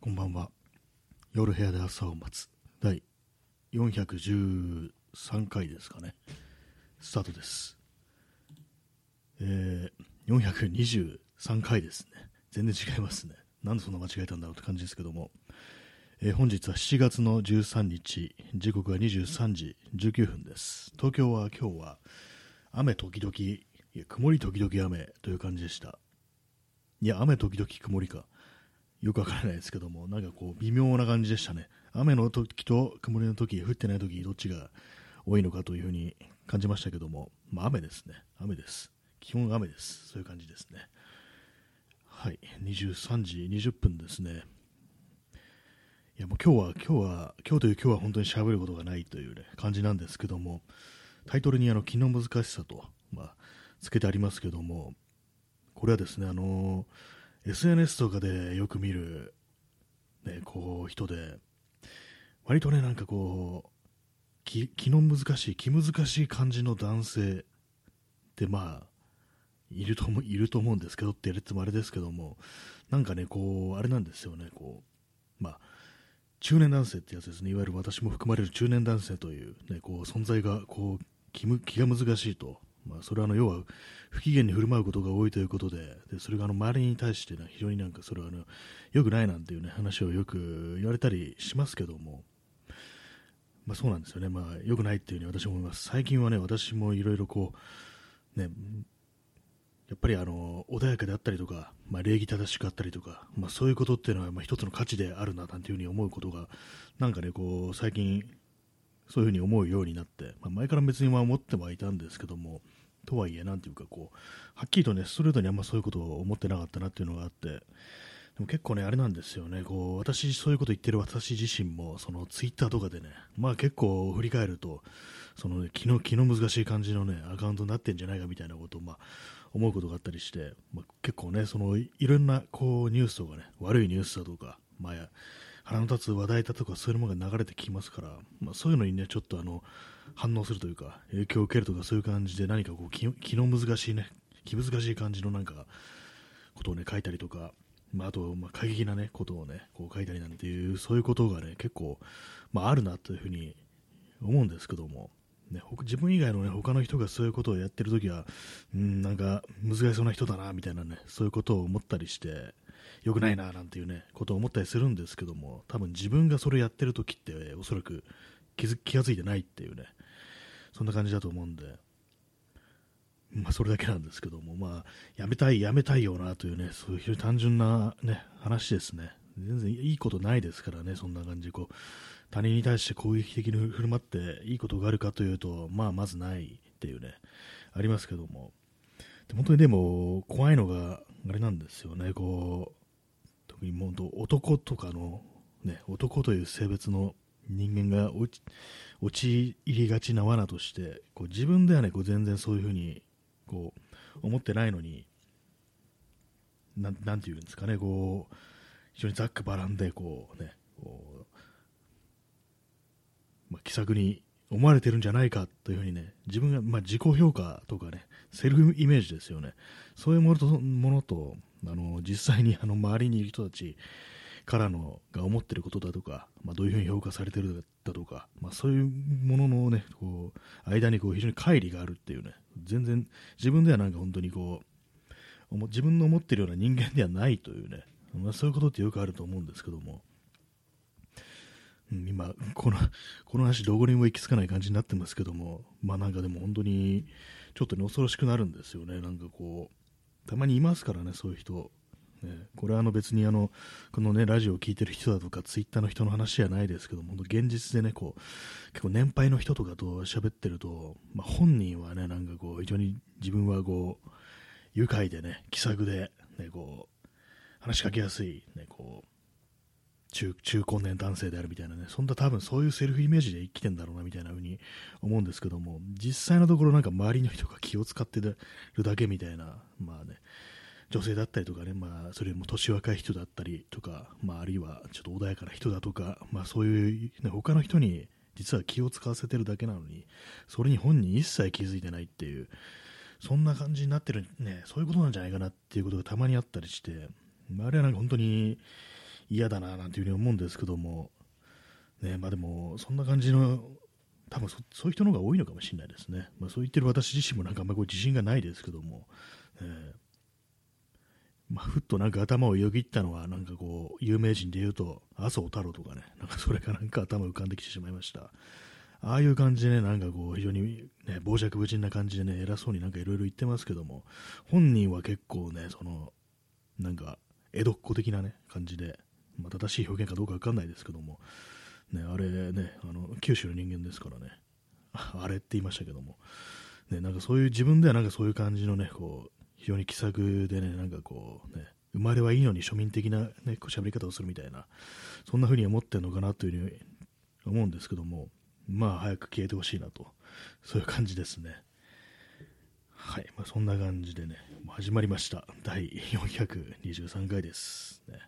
こんばんは。夜部屋で朝を待つ第413回ですかね。スタートです。えー、423回ですね。全然違いますね。なんでそんな間違えたんだろうって感じですけども。えー本日は7月の13日、時刻は23時19分です。東京は今日は雨時々、いや曇り時々雨という感じでした。いや、雨時々曇りか。よくわからないですけども、なんかこう、微妙な感じでしたね。雨の時と曇りの時、降ってない時、どっちが多いのかというふうに感じましたけども、まあ、雨ですね。雨です。基本雨です。そういう感じですね。はい。23時20分ですね。いや、もう今日は、今日は、今日という今日は本当に喋ることがないという、ね、感じなんですけども、タイトルにあの気の難しさと、まあ、つけてありますけども、これはですね、あの SNS とかでよく見る、ね、こう人で、割とね、なんかこう、気の難しい、気難しい感じの男性って、まあ、いると思ういると思うんですけどってやるつもあれですけども、なんかね、こう、あれなんですよね、こう、まあ、中年男性ってやつですね、いわゆる私も含まれる中年男性という、ね、こう存在がこう気む気が難しいと、まあ、それはあの要は不機嫌に振る舞うことが多いということで、でそれがあの周りに対して、ね、非常になんかそれはあの良くないなんていう、ね、話をよく言われたりしますけども、まあ、そうなんですよね、まあ、良くないっていうふうに私も思います。最近はね、私もいろいろこう、ね、やっぱりあの穏やかであったりとか、まあ、礼儀正しくあったりとか、まあ、そういうことっていうのはまあ一つの価値であるななんていうふうに思うことがなんかねこう最近そういうふうに思うようになって、まあ、前から別に思ってはいたんですけどもとはいえなんていうかこうはっきりとねストレートにあんまそういうことを思ってなかったなっていうのがあってでも結構ねあれなんですよね。こう私そういうこと言ってる私自身もそのツイッターとかでねまあ結構振り返るとその、ね、気の気の難しい感じのねアカウントになってんじゃないかみたいなことをまあ思うことがあったりして、まあ、結構ねそのいろんなこうニュースとかね悪いニュースだとか、まあ、腹の立つ話題だとかそういうものが流れてきますから、まあ、そういうのにねちょっとあの反応するというか影響を受けるとかそういう感じで何かこう気気の難しいね気難しい感じのなんかことをね書いたりとか、まあ、あとまあ過激なねことをねこう書いたりなんていうそういうことがね結構、まあ、あるなというふうに思うんですけどもね、自分以外の、ね、他の人がそういうことをやってるときは、うん、なんか難しそうな人だなみたいなね、そういうことを思ったりして、よくないななんていうね、ことを思ったりするんですけども、多分自分がそれやってるときって、おそらく気づ気がついてないっていうね、そんな感じだと思うんで、まあ、それだけなんですけども、まあ、やめたい、やめたいよなというね、そういう非常に単純な、ね、話ですね。全然いいことないですからね、そんな感じ。こう他人に対して攻撃的に振る舞っていいことがあるかというと、まあ、まずないっていうね、ありますけども、で本当にでも、怖いのが、あれなんですよね、こう、特にもう男とかの、ね、男という性別の人間が落ち陥りがちな罠として、こう自分ではね、こう全然そういうふうにこう思ってないのに、なんなんていうんですかね、こう、非常にざっくばらんで、こうね、こうまあ、気さくに思われてるんじゃないかというふうにね、自分が、まあ、自己評価とかね、セルフイメージですよね。そういうものと、ものとあの実際にあの周りにいる人たちからのが思ってることだとか、まあ、どういうふうに評価されてるだとか、まあ、そういうもののね、こう、間にこう非常に乖離があるっていうね、全然自分ではなんか本当にこう、自分の思ってるような人間ではないというね、まあ、そういうことってよくあると思うんですけども、うん、今この、この話、どこにも行き着かない感じになってますけども、まあなんかでも本当に、ちょっとね、恐ろしくなるんですよね、なんかこう、たまにいますからね、そういう人。ね、これはあの別にあの、このね、ラジオを聴いてる人だとか、ツイッターの人の話じゃないですけども、現実でね、こう、結構年配の人とかと喋ってると、まあ本人はね、なんかこう、非常に自分はこう、愉快でね、気さくで、ね、こう、話しかけやすい、ね、こう、中中高年男性であるみたいなね、そんな多分そういうセルフイメージで生きてんだろうなみたいな風に思うんですけども、実際のところなんか周りの人が気を使ってるだけみたいな、まあね、女性だったりとかね、まあそれも年若い人だったりとか、まああるいはちょっと穏やかな人だとか、まあそういう、ね、他の人に実は気を使わせてるだけなのに、それに本人一切気づいてないっていう、そんな感じになってるね、そういうことなんじゃないかなっていうことがたまにあったりして、まあ、あれはなんか本当に、嫌だななんていうふうに思うんですけども、ね、まあでも、そんな感じの、多分そそういう人の方が多いのかもしれないですね。まあ、そう言ってる私自身もなんかあんまり自信がないですけども、えーまあ、ふっとなんか頭をよぎったのは、なんかこう、有名人で言うと、麻生太郎とかね、なんかそれがなんか頭浮かんできてしまいました。ああいう感じでね、なんかこう、非常に、ね、傍若無人な感じでね、偉そうになんかいろいろ言ってますけども、本人は結構ね、その、なんか、江戸っ子的なね、感じで、まあ、正しい表現かどうかわかんないですけども、ね、あれね、あの、九州の人間ですからね、あれって言いましたけども、ね、なんかそういう自分ではなんかそういう感じのね、こう、非常に気さくでね、なんかこう、ね、生まれはいいのに庶民的な、ね、こう喋り方をするみたいな、そんな風に思ってるのかなというふうに思うんですけども、まあ早く消えてほしいなと、そういう感じですね。はい、まあ、そんな感じでね、始まりました。第423回です。ね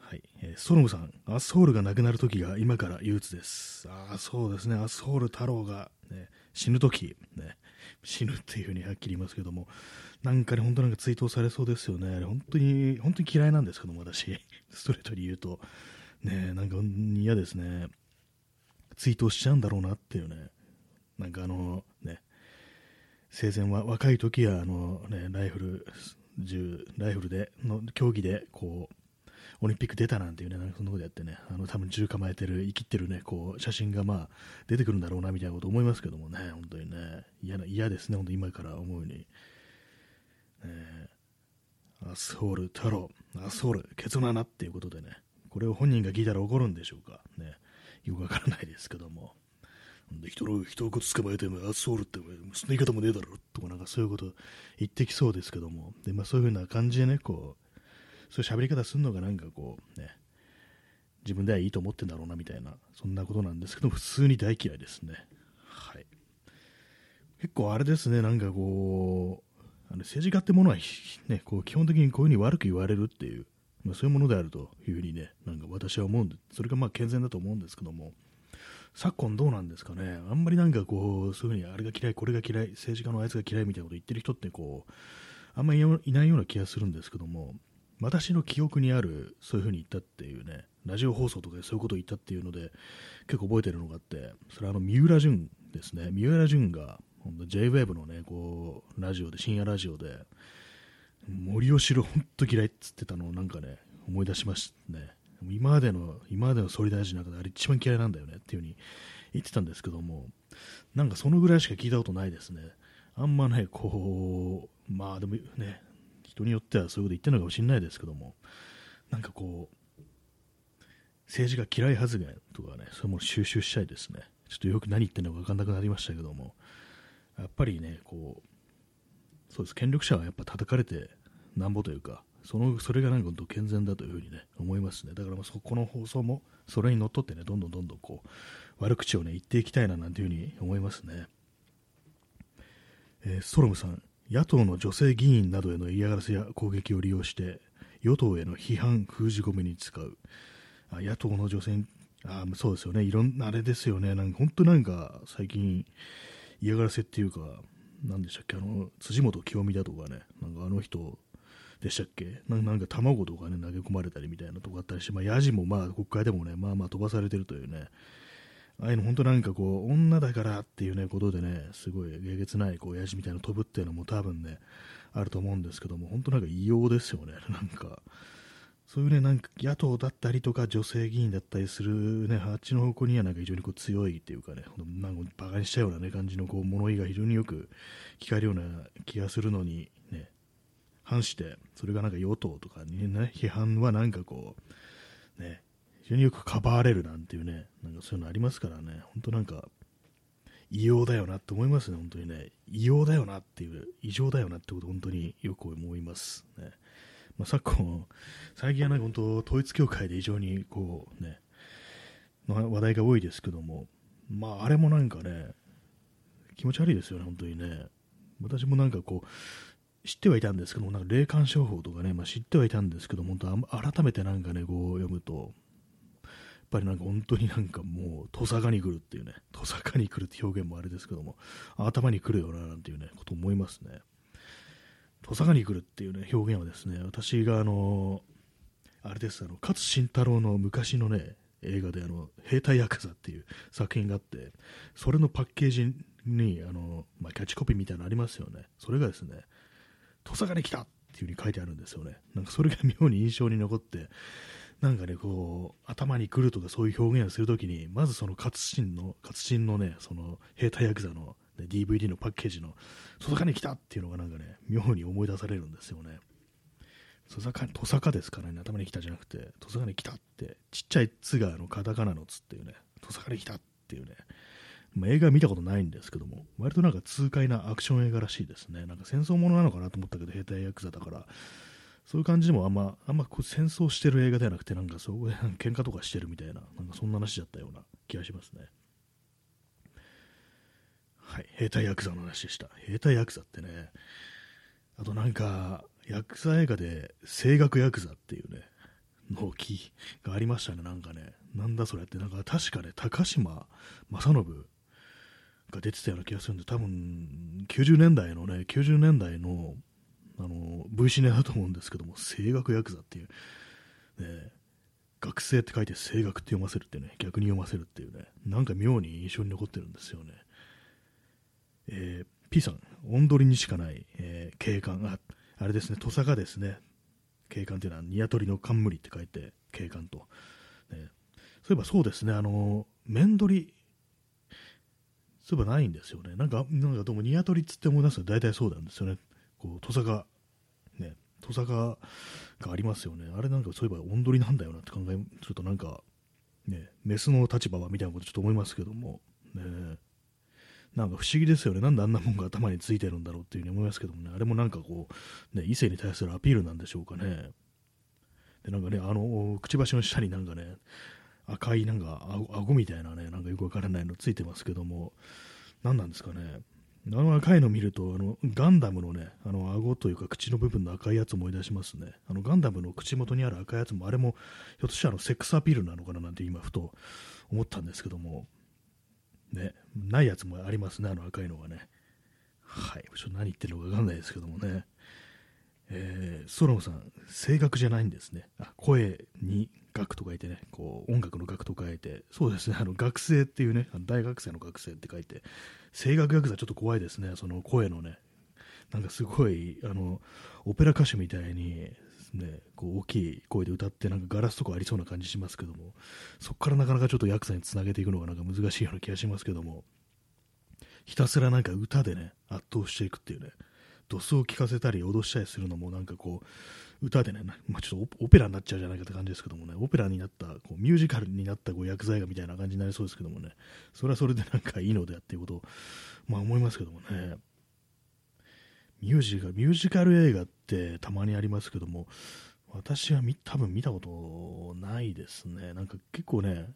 はい、えー、ソロムさん、アスホールがなくなる時が今から憂鬱です。ああ、そうですね、アスホール太郎が、ね、死ぬ時、ね、死ぬっていうふうにはっきり言いますけども、なんかね、本当なんか追悼されそうですよね。本当に、本当に嫌いなんですけども、私、ストレートに言うと、ね、なんか嫌ですね。追悼しちゃうんだろうなっていうね、なんかあの、ね、生前は若い時はあの、ね、ライフル、銃、ライフルで、の競技で、こう、オリンピック出たなんていうね、なんかそんなことやってね、あの多分銃構えてる、生きってるね、こう写真がまあ出てくるんだろうなみたいなこと思いますけどもね、本当にね、嫌な嫌ですね、本当今から思うに。え。ー、アスホール太郎、アスホール、ケツの穴っていうことでね、これを本人が聞いたら怒るんでしょうか、ね、よくわからないですけども。で人の人をこつ捕まえて、アスホールって、そんな言い方もねえだろとか、なんかそういうこと言ってきそうですけども、でまあ、そういうふうな感じでね、こうそういう喋り方するのがなんかこう、ね、自分ではいいと思ってんだろうなみたいな、そんなことなんですけど、普通に大嫌いですね。はい。結構あれですね、なんかこう、あの政治家ってものは、ね、こう基本的にこういうふうに悪く言われるっていう、まあ、そういうものであるというふうにね、なんか私は思うんで、それがまあ健全だと思うんですけども、昨今どうなんですかね、あんまりなんかこう、そういうふうにあれが嫌い、これが嫌い、政治家のあいつが嫌いみたいなこと言ってる人ってこう、あんまりいないような気がするんですけども、私の記憶にあるそういう風に言ったっていうねラジオ放送とかでそういうことを言ったっていうので結構覚えてるのがあってそれはあの三浦淳ですね。三浦淳が JWAVE のねこうラジオで深夜ラジオで森喜朗本当嫌いっつってたのをなんかね思い出しましたね。今までの今までの総理大臣の中であれ一番嫌いなんだよねっていう風に言ってたんですけどもなんかそのぐらいしか聞いたことないですね。あんまねこうまあでもね人によってはそういうこと言ってるのかもしれないですけども、なんかこう、政治が嫌い発言とかね、そういうもの収集したいですね。ちょっとよく何言ってるのか分かんなくなりましたけども、やっぱりね、こう、そうです、権力者はやっぱ叩かれてなんぼというか、そのそれがなんか健全だというふうにね、思いますね。だからまあそこの放送も、それにのっとってね、どんどんどんどんこう、悪口をね、言っていきたいななんていうふうに思いますね。えー、ストロムさん、野党の女性議員などへの嫌がらせや攻撃を利用して与党への批判封じ込めに使う。あ野党の女性あそうですよね。いろんなあれですよね。なんか本当なんか最近嫌がらせっていうか何でしたっけ？あの辻元清美だとかね。なんかあの人でしたっけ？なんか卵とかね投げ込まれたりみたいなとこあったりして、まあ、ヤジもまあ国会でもねまあまあ飛ばされてるというね。ああいうの本当なんかこう、女だからっていうね、ことでね、すごいえげつないこう、親父みたいな飛ぶっていうのも多分ね、あると思うんですけども、本当なんか異様ですよね、なんか。そういうね、なんか野党だったりとか女性議員だったりするね、あっちの方向にはなんか非常にこう強いっていうかね、なんかバカにしちゃうようなね、感じのこう物言いが非常によく聞かれるような気がするのに、ね、反して、それがなんか与党とかにね、批判はなんかこう、ね、非常によくかばわれるなんていうね、なんかそういうのありますからね、本当なんか、異様だよなって思いますね、本当にね、異様だよなっていう、異常だよなってこと、本当によく思いますね。まあ、昨今、最近はなんか本当、統一教会で非常にこうね、の話題が多いですけども、まあ、あれもなんかね、気持ち悪いですよね、本当にね。私もなんかこう、知ってはいたんですけども、なんか霊感商法とかね、まあ、知ってはいたんですけども、本当改めてなんかね、こう読むと、ぱりなんか本当になんかもう、とさかに来るっていうね、とさかに来るって表現もあれですけども、頭に来るよななんていうね、こと思いますね。とさかに来るっていうね、表現はですね、私があの、あれです、あの勝新太郎の昔のね、映画であの兵隊ヤクザっていう作品があって、それのパッケージにあの、まあ、キャッチコピーみたいなのありますよね。それがですね、土佐に来たっていう風に書いてあるんですよね。なんかそれが妙に印象に残って、なんかね、こう、頭に来るとかそういう表現をするときに、まずその勝新の、勝新のね、その兵隊ヤクザの、ね、DVD のパッケージの、土佐に来たっていうのがなんかね、妙に思い出されるんですよね。土佐土佐ですからね、頭に来たじゃなくて、土佐に来たって、ちっちゃい「つ」があのカタカナの「つ」っていうね、土佐に来たっていうね、まあ、映画見たことないんですけども、割となんか痛快なアクション映画らしいですね。なんか戦争ものなのかなと思ったけど、兵隊ヤクザだから、そういう感じでもあんま、あんまこう戦争してる映画ではなくて、なんかそう、喧嘩とかしてるみたいな、なんかそんな話だったような気がしますね。はい、兵隊ヤクザの話でした。兵隊ヤクザってね、あとなんか、ヤクザ映画で、声楽ヤクザっていうね、の木がありましたね、なんかね。なんだそれって、なんか確かね、高島正信が出てたような気がするんで、多分、90年代のね、90年代の、あの、V シネだと思うんですけども、声楽ヤクザっていう、ね、学生って書いて声楽って読ませるってね、逆に読ませるっていうね、なんか妙に印象に残ってるんですよね。えー、P さん、音取りにしかない、えー、警官、あ、あれですね、土佐がですね、警官っていうのは、鶏の冠って書いて、警官と。ね、そういえばそうですね、あの、面取り、そういえばないんですよね。なんか、なんかどうも、ニワトリっつって思い出すと大体そうなんですよね。こう、土佐が、ね、土佐ががありますよね。あれなんかそういえば、音取りなんだよなって考えすると、なんか、ね、メスの立場はみたいなことちょっと思いますけども、ね、なんか不思議ですよね。なんであんなもんが頭についてるんだろうっていうふうに思いますけどもね。あれもなんかこう、ね、異性に対するアピールなんでしょうかね。で、なんかね、あの、くちばしの下になんかね、赤いなんか顎みたいなね、なんかよくわからないのついてますけども、何なんですかね。あの赤いの見ると、あのガンダムのね、あの顎というか口の部分の赤いやつ思い出しますね。あのガンダムの口元にある赤いやつも、あれもひょっとしたらセックスアピールなのかな？なんて今ふと思ったんですけども、ね、ないやつもありますね、あの赤いのがね。はい、ちょっと何言ってるのか分かんないですけどもね。えー、ソロモさん、声楽じゃないんですね。あ声に楽と書いてね、こう音楽の楽と書いて、そうですね、あの学生っていうね、大学生の学生って書いて、声楽楽座ちょっと怖いですね、その声のね、なんかすごい、あの、オペラ歌手みたいに、ね、こう大きい声で歌ってなんかガラスとかありそうな感じしますけどもそこからなかなかちょっとヤクザにつなげていくのがなんか難しいような気がしますけどもひたすらなんか歌でね圧倒していくっていうねドスを聞かせたり脅したりするのもなんかこう歌でね、まあ、ちょっとオペラになっちゃうじゃないかって感じですけどもねオペラになったこうミュージカルになったこう薬剤画みたいな感じになりそうですけどもねそれはそれでなんかいいのであっていうことを、まあ、思いますけどもねミュージカルミュージカル映画ってたまにありますけども私は多分見たことないですね。なんか結構ね、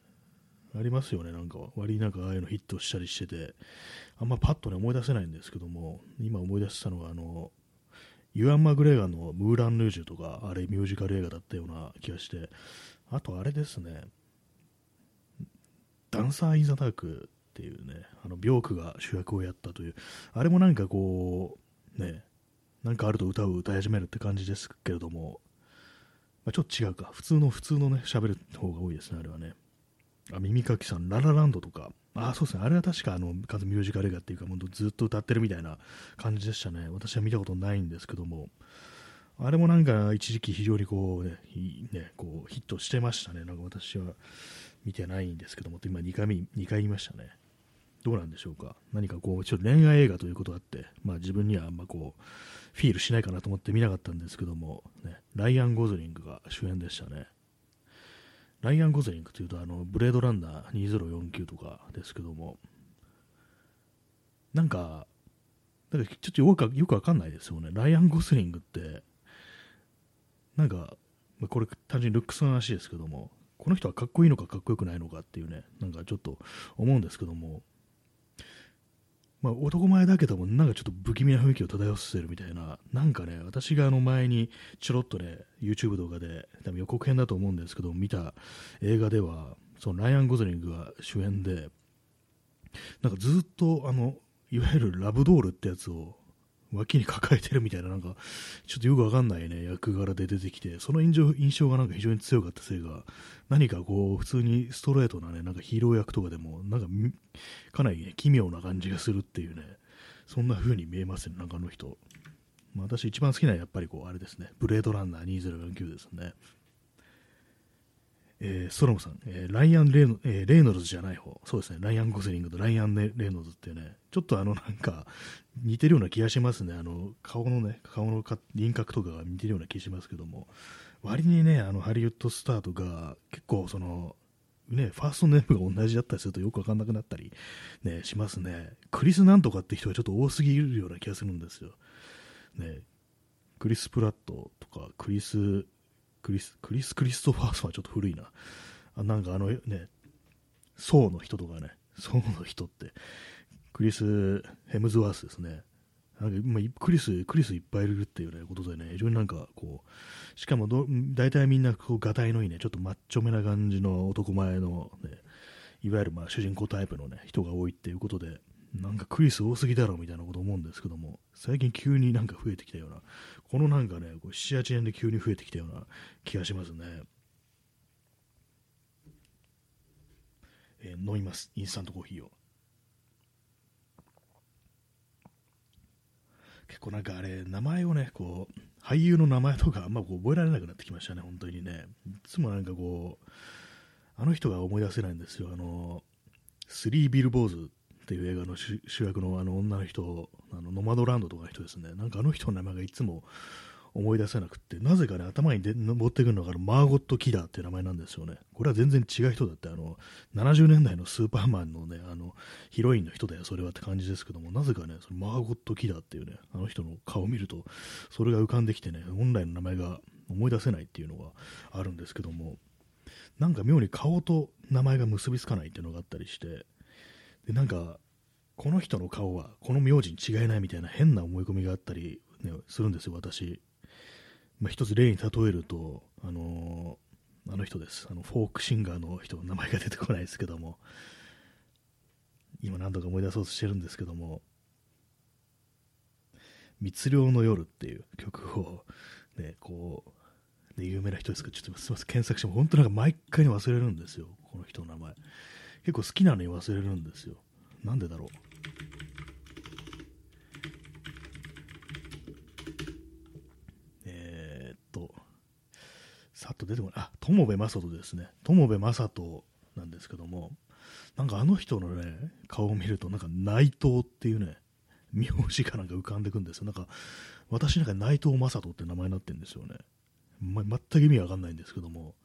ありますよね。なんか割になんかああいうのヒットしたりしてて、あんまパッとね思い出せないんですけども、今思い出したのがあの、ユアン・マグレーガーのムーラン・ルージュとか、あれミュージカル映画だったような気がして、あとあれですね、ダンサー・イン・ザ・ダークっていうね、あの、ビョークが主役をやったという、あれもなんかこう、ね、なんかあると歌を歌い始めるって感じですけれども、まあ、ちょっと違うか。普通の、普通のね、喋る方が多いですね、あれはね。あ、耳かきさん、ララランドとか。あ、そうですね。あれは確か、あの、ミュージカル映画っていうか、ずっと歌ってるみたいな感じでしたね。私は見たことないんですけども。あれもなんか、一時期非常にこうね、ね、こう、ヒットしてましたね。なんか私は見てないんですけども、今2回目、2回言いましたね。どうなんでしょうか。何かこう、ちょっと恋愛映画ということあって、まあ自分にはあんまこう、フィールしないかなと思って見なかったんですけども、ね、ライアン・ゴズリングが主演でしたね。ライアン・ゴズリングというと、あの、ブレードランナー2049とかですけども、なんか、なんかちょっとよくよくわかんないですよね。ライアン・ゴズリングって、なんか、まあ、これ単純にルックスの話ですけども、この人はかっこいいのかかっこよくないのかっていうね、なんかちょっと思うんですけども、まあ、男前だけども、なんかちょっと不気味な雰囲気を漂わせてるみたいな、なんかね、私があの前にちょろっとね、YouTube 動画で、多分予告編だと思うんですけど、見た映画では、そのライアン・ゴズリングが主演で、なんかずっと、あの、いわゆるラブドールってやつを、脇に抱えてるみたいな、なんか、ちょっとよくわかんないね、役柄で出てきて、その印象印象がなんか非常に強かったせいか、何かこう、普通にストレートなね、なんかヒーロー役とかでも、なんか、かなり、ね、奇妙な感じがするっていうね、そんな風に見えますね、なんかあの人。まあ、私一番好きなのはやっぱりこう、あれですね、ブレードランナー2049ですね。えー、ソロムさん、えー、ライアンレイノ、えー、レイノルズじゃない方、そうですね、ライアン・ゴズリングとライアン・レイノルズっていうね、ちょっとあのなんか似てるような気がしますね、あの顔のね、顔の輪郭とかが似てるような気がしますけども、割にね、あのハリウッドスターとか、結構その、ね、ファーストネームが同じだったりするとよくわかんなくなったり、ね、しますね。クリスなんとかって人がちょっと多すぎるような気がするんですよ。ね、クリス・プラットとか、クリス、クリス、クリス・クリストファーソンはちょっと古いな。あなんかあのね、ソーの人とかね、ソーの人って、クリス・ヘムズワースですね。なんか、クリス、クリスいっぱいいるっていう、ね、ことでね、非常になんかこう、しかもど大体みんなこう、がたいのいいね、ちょっとマッチョめな感じの男前のね、いわゆるまあ主人公タイプのね、人が多いっていうことで、なんかクリス多すぎだろみたいなこと思うんですけども、最近急になんか増えてきたような、このなんかね、こう7、8年で急に増えてきたような気がしますね。えー、飲みます、インスタントコーヒーを。結構なんかあれ、名前をね、こう、俳優の名前とかあんまこう覚えられなくなってきましたね、本当にね。いつもなんかこう、あの人が思い出せないんですよ。あの、スリービルボーズっていう映画の主役のあの女の人、あのノマドランドとかの人ですね、なんかあの人の名前がいつも思い出せなくて、なぜかね、頭にで持ってくるのがマーゴット・キダーっていう名前なんですよね。これは全然違う人だって、あの、70年代のスーパーマンのね、あの、ヒロインの人だよ、それはって感じですけども、なぜかね、そのマーゴット・キダーっていうね、あの人の顔を見ると、それが浮かんできてね、本来の名前が思い出せないっていうのがあるんですけども、なんか妙に顔と名前が結びつかないっていうのがあったりして、でなんかこの人の顔はこの名字に違いないみたいな変な思い込みがあったり、ね、するんですよ、私。まあ、一つ例に例えると、あのー、あの人です。あのフォークシンガーの人の、名前が出てこないですけども、今何度か思い出そうとしてるんですけども、密漁の夜っていう曲を、ね、こう、ね、有名な人ですけど、ちょっとすみません、検索しても本当なんか毎回に忘れるんですよ、この人の名前。結構好きなのに忘れるんですよ。なんでだろう。えー、っと、さっと出てこない。あ、友部正人ですね。友部正人なんですけども、なんかあの人のね、顔を見ると、なんか内藤っていうね、名字がなんか浮かんでくんですよ。なんか、私なんか内藤正人って名前になってるんですよね。ま、全く意味わかんないんですけども、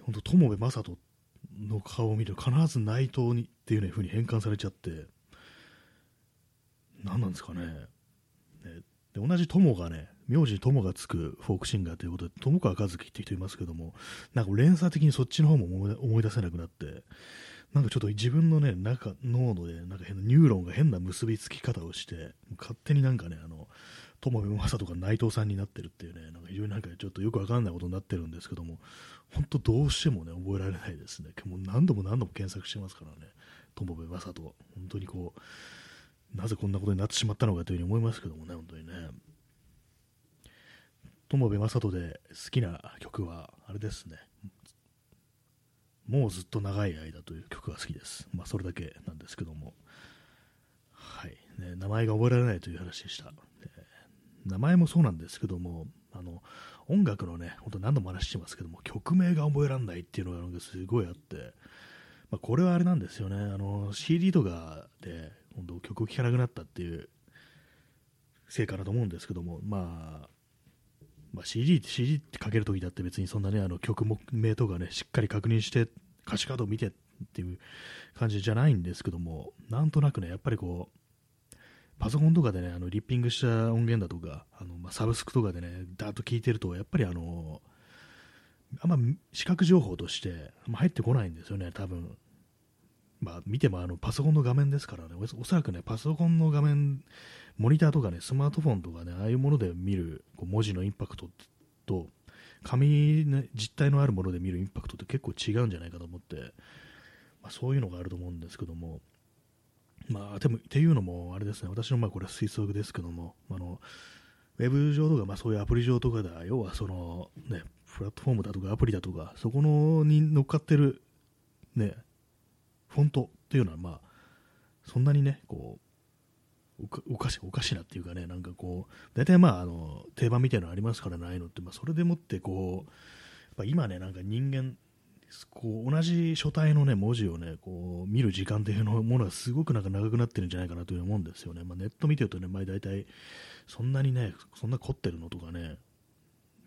本当友部正人の顔を見ると必ず内藤にっていうね、風に変換されちゃって、何なんですかね。ねで同じ友がね、名字に友がつくフォークシンガーということで、友川一樹って人いますけども、なんか連鎖的にそっちの方も思い出せなくなって、なんかちょっと自分のね、中、脳のね、なんか変なニューロンが変な結びつき方をして、勝手になんかね、あの、友部正とか内藤さんになってるっていうね、なんか非常になんかちょっとよくわかんないことになってるんですけども、本当どうしてもね、覚えられないですね。もう何度も何度も検索してますからね、友部正人。本当にこう、なぜこんなことになってしまったのかというふうに思いますけどもね、本当にね。友部正人で好きな曲は、あれですね。もうずっと長い間という曲が好きです。まあ、それだけなんですけども。はい。ね、名前が覚えられないという話でした。名前もそうなんですけども、あの、音楽のね、本当何度も話してますけども、曲名が覚えられないっていうのがすごいあって、まあ、これはあれなんですよね、あの、CD とかで、本当曲を聴かなくなったっていうせいかなと思うんですけども、まあ、まあ、CD, CD ってかけるときだって別にそんなね、あの曲名とかね、しっかり確認して、歌詞カードを見てっていう感じじゃないんですけども、なんとなくね、やっぱりこう、パソコンとかでね、あのリッピングした音源だとか、あのまあ、サブスクとかでね、だーっと聞いてると、やっぱりあの、あんま視覚情報として入ってこないんですよね、多分。まあ、見てもあのパソコンの画面ですからね。お、そらくね、パソコンの画面、モニターとかね、スマートフォンとかね、ああいうもので見るこう文字のインパクトと、紙、ね、実体のあるもので見るインパクトって結構違うんじゃないかと思って、まあ、そういうのがあると思うんですけども、まあ、でも、っていうのも、あれですね、私のまあこれは推測ですけども、あの、ウェブ上とか、まあそういうアプリ上とかでは、要はその、ね、プラットフォームだとかアプリだとか、そこのに乗っかってる、ね、フォントっていうのは、まあ、そんなにね、こう、おかしい、おかしいなっていうかね、なんかこう、大体まあ、あの、定番みたいなのありますからないのって、まあ、それでもってこう、やっぱ今ね、なんか人間、こう同じ書体の、ね、文字を、ね、こう見る時間というのものがすごくなんか長くなってるんじゃないかなという思うんですよね。まあ、ネット見てるとね、前大体そんなにね、そんな凝ってるのとかね、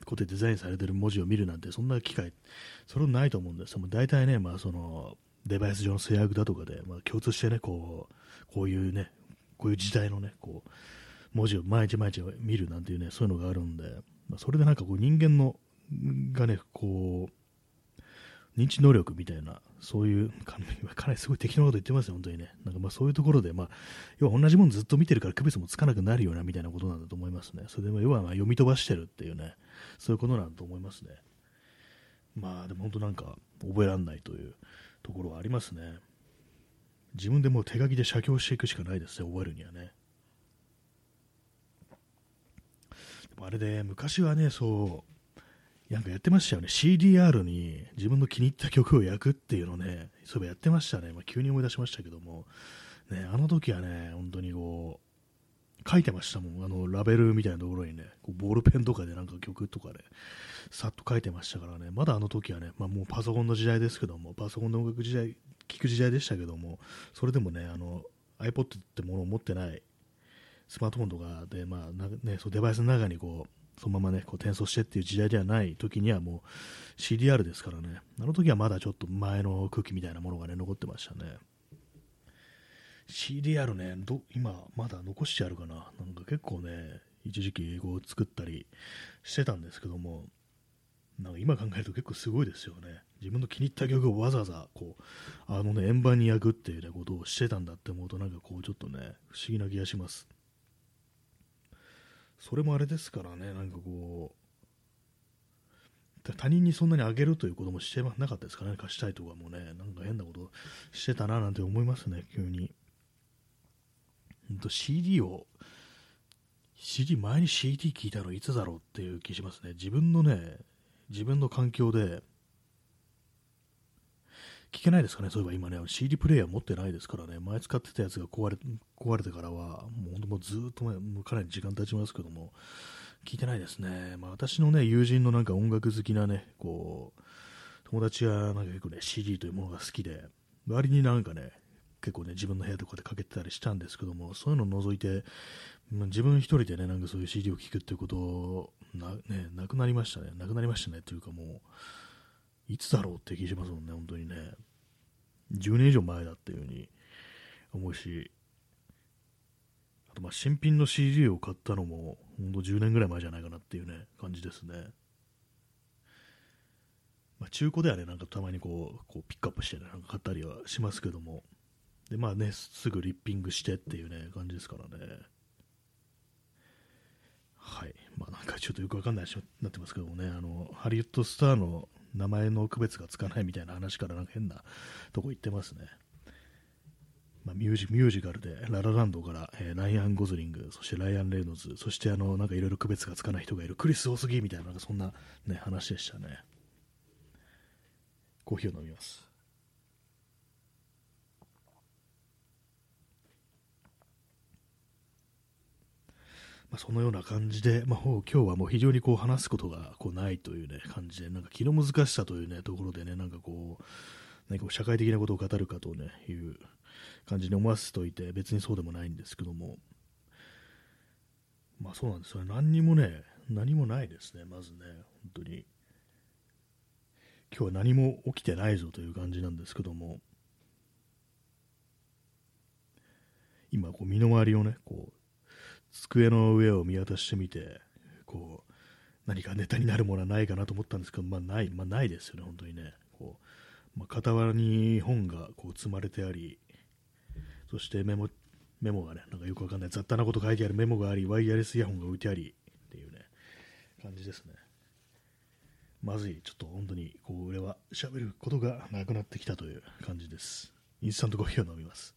こうやってデザインされてる文字を見るなんて、そんな機会、それはないと思うんですよ。大体ね、まあ、そのデバイス上の制約だとかで、まあ、共通してね、こう、こういうね、こういう時代のね、こう、文字を毎日毎日見るなんていうね、そういうのがあるんで、まあ、それでなんかこう人間の、がね、こう、認知能力みたいな、そういう、かなりすごい適当なこと言ってますよ、本当にね。なんかまあそういうところで、まあ、要は同じものずっと見てるから区別もつかなくなるようなみたいなことなんだと思いますね。それでも要はまあ読み飛ばしてるっていうね、そういうことなんだと思いますね。まあでも本当なんか覚えられないというところはありますね。自分でもう手書きで写経していくしかないですね、覚えるにはね。でもあれで、昔はね、そう、なんかやってましたよね。CDR に自分の気に入った曲を焼くっていうのね、そういえばやってましたね。まあ、急に思い出しましたけども、ね、あの時はね、本当にこう、書いてましたもん。あの、ラベルみたいなところにね、こうボールペンとかでなんか曲とかで、さっと書いてましたからね、まだあの時はね、まあ、もうパソコンの時代ですけども、パソコンの音楽時代、聴く時代でしたけども、それでもね、あの、iPod ってものを持ってないスマートフォンとかで、まあね、そうデバイスの中にこうそのままねこう転送してっていう時代ではない時にはもう CDR ですからね。あの時はまだちょっと前の空気みたいなものがね残ってましたね。CDR ねど今まだ残してあるかな。なんか結構ね一時期英語を作ったりしてたんですけどもなんか今考えると結構すごいですよね。自分の気に入った曲をわざわざこうあのね円盤に焼くっていう、ね、ことをしてたんだって思うとなんかこうちょっとね不思議な気がします。それもあれですからね、なんかこう、他人にそんなにあげるということもしてなかったですかね、貸したいとかもね、なんか変なことしてたななんて思いますね、急に。と CD を、CD、前に CD 聞いたのいつだろうっていう気しますね。自分のね、自分の環境で、聞けないですかね、そういえば今ね、CD プレイヤー持ってないですからね、前使ってたやつが壊れ壊れてからは、もうもうずっと、ね、かなり時間経ちますけども、聞いてないですね。まあ、私のね、友人のなんか音楽好きなね、こう、友達はなんか結構ね、CD というものが好きで、割になんかね、結構ね、自分の部屋とかでかけてたりしたんですけども、そういうのを除いて、自分一人でね、なんかそういう CD を聴くっていうことな、ね、なくなりましたね。なくなりましたね。というかもう、いつだろうって気しますもんね、本当にね。10年以上前だっていうふうに思うし、あとまあ新品の CD を買ったのも、本当10年ぐらい前じゃないかなっていうね、感じですね。まあ、中古ではね、なんかたまにこう、こうピックアップしてね、なんか買ったりはしますけども、で、まあね、すぐリッピングしてっていうね、感じですからね。はい。まあなんかちょっとよくわかんない話になってますけどもね、あの、ハリウッドスターの名前の区別がつかないみたいな話からなんか変なとこ行ってますね。まあ、ミュージミュージカルでララランドから、えー、ライアン・ゴズリング、そしてライアン・レイノズ、そしてあのなんかいろいろ区別がつかない人がいるクリス・オスギーみたいななんかそんな、ね、話でしたね。コーヒーを飲みます。まあ、そのような感じで、まあ、今日はもう非常にこう話すことがこうないという、ね、感じで、なんか気の難しさという、ね、ところでね、なんかこう、何か社会的なことを語るかと、ね、いう感じに思わせておいて、別にそうでもないんですけども、まあそうなんですよ、何にもね、何もないですね、まずね、本当に。今日は何も起きてないぞという感じなんですけども、今、こう身の回りをね、こう机の上を見渡してみて、こう、何かネタになるものはないかなと思ったんですけど、まあない、まあないですよね、本当にね。こう、まあ、傍らに本がこう積まれてあり、そしてメモ、メモがね、なんかよくわかんない雑多なこと書いてあるメモがあり、ワイヤレスイヤホンが置いてあり、っていうね、感じですね。まずい、ちょっと本当に、こう、俺は喋ることがなくなってきたという感じです。インスタントコーヒーを飲みます。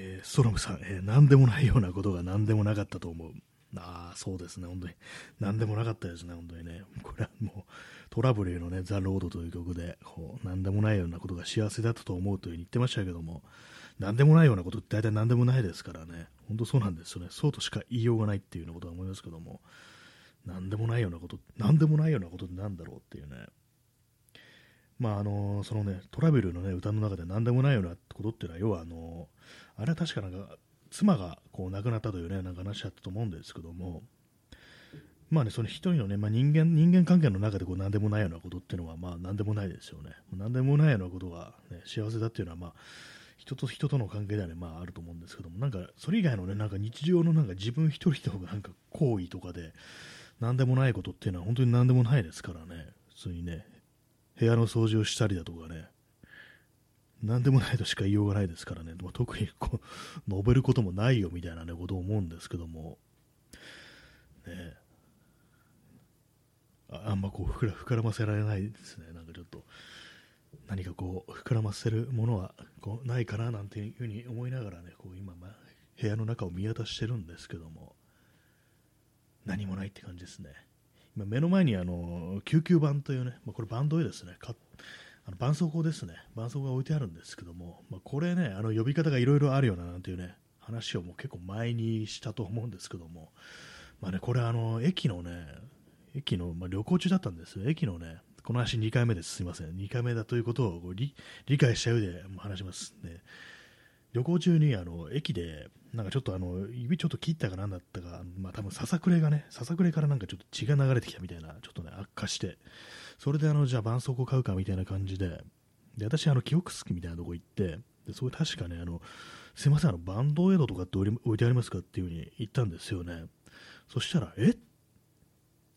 えー、ストロムさん、えー、何でもないようなことが 何でもなかったと思う。ああ、そうですね、本当に。何でもなかったですね、本当にね。これはもう、トラブルのね、ザ・ロードという曲で、こう、何でもないようなことが幸せだったと思うというふうに言ってましたけども、何でもないようなことって大体何でもないですからね。本当そうなんですよね。そうとしか言いようがないっていうようなことは思いますけども、何でもないようなこと、何でもないようなことって何だろうっていうね。まああのそのね、トラベルのね、歌の中で何でもないようなことっていうのは、要はあのあれは確かなんか、妻がこう亡くなったというね、なんか話だったと思うんですけども、まあね、その一人のね、まあ、人間、人間関係の中でこう何でもないようなことっていうのは、まあ何でもないですよね。何でもないようなことが、ね、幸せだっていうのは、まあ、人と人との関係ではね、まああると思うんですけども、なんか、それ以外のね、なんか日常のなんか自分一人とかなんか行為とかで、何でもないことっていうのは本当に何でもないですからね、普通にね、部屋の掃除をしたりだとかね、何でもないとしか言いようがないですからね、まあ、特にこう述べることもないよみたいな、ね、ことを思うんですけども、ね、あんまこう膨ら膨らませられないですね、なんかちょっと何かこう膨らませるものはこうないかななんていうふうに思いながらね、こう今、まあ、部屋の中を見渡してるんですけども、何もないって感じですね。今目の前にあの救急版というね、まあ、これバンド絵ですね、あの絆創膏ですね、絆創膏が置いてあるんですけども、まあ、これね、あの呼び方がいろいろあるよななんていうね、話をもう結構前にしたと思うんですけども、まあね、これあの、駅のね、駅の、まあ、旅行中だったんです駅のね、この話2回目です。すいません。2回目だということを理解した上で話しますね。旅行中にあの駅で、なんかちょっとあの指ちょっと切ったかなんだったか、まあ多分ささくれがね、ささくれからなんかちょっと血が流れてきたみたいな、ちょっとね、悪化して、それであの、じゃあ絆創膏買うかみたいな感じで、で、私、あの、記憶好きみたいなとこ行って、で、それ確かね、あの、すいません、あの、バンドエイドとかって置いてありますかっていう風に言ったんですよね。そしたら、え？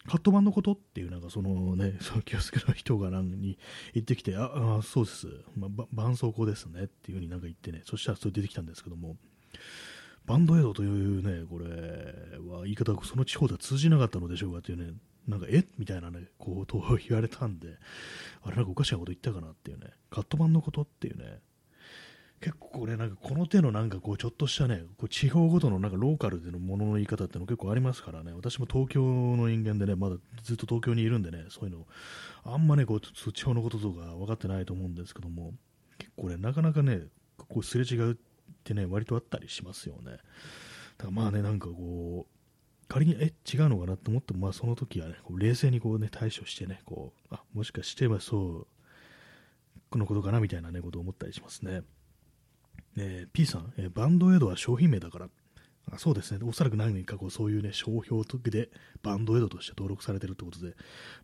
カット版のこと？っていう、なんかそのね、その気をつけの人がなんに言ってきて、あ、あそうです、まあ、絆創膏ですねっていう風になんか言ってね、そしたらそれ出てきたんですけども、バンドエイドというね、これは言い方がその地方では通じなかったのでしょうかっていうね、なんか、え？みたいなね、こう、と言われたんで、あれなんかおかしなこと言ったかなっていうね、カット版のことっていうね、結構これなんかこの手のなんかこうちょっとしたね、こう地方ごとのなんかローカルでのものの言い方っての結構ありますからね、私も東京の人間でね、まだずっと東京にいるんでね、そういうの、あんまね、こう地方のこととか分かってないと思うんですけども、結構ね、なかなかね、こうすれ違うってね、割とあったりしますよね。だからまあね、なんかこう、仮に、え、違うのかなと思っても、まあ、その時はね、こう冷静にこうね、対処してね、こう、あ、もしかしてはそう、このことかなみたいなね、ことを思ったりしますね。えー、P さん、えー、バンドエイドは商品名だから、あそうですね、おそらく何人かこうそういうね、商標でバンドエイドとして登録されてるってことで、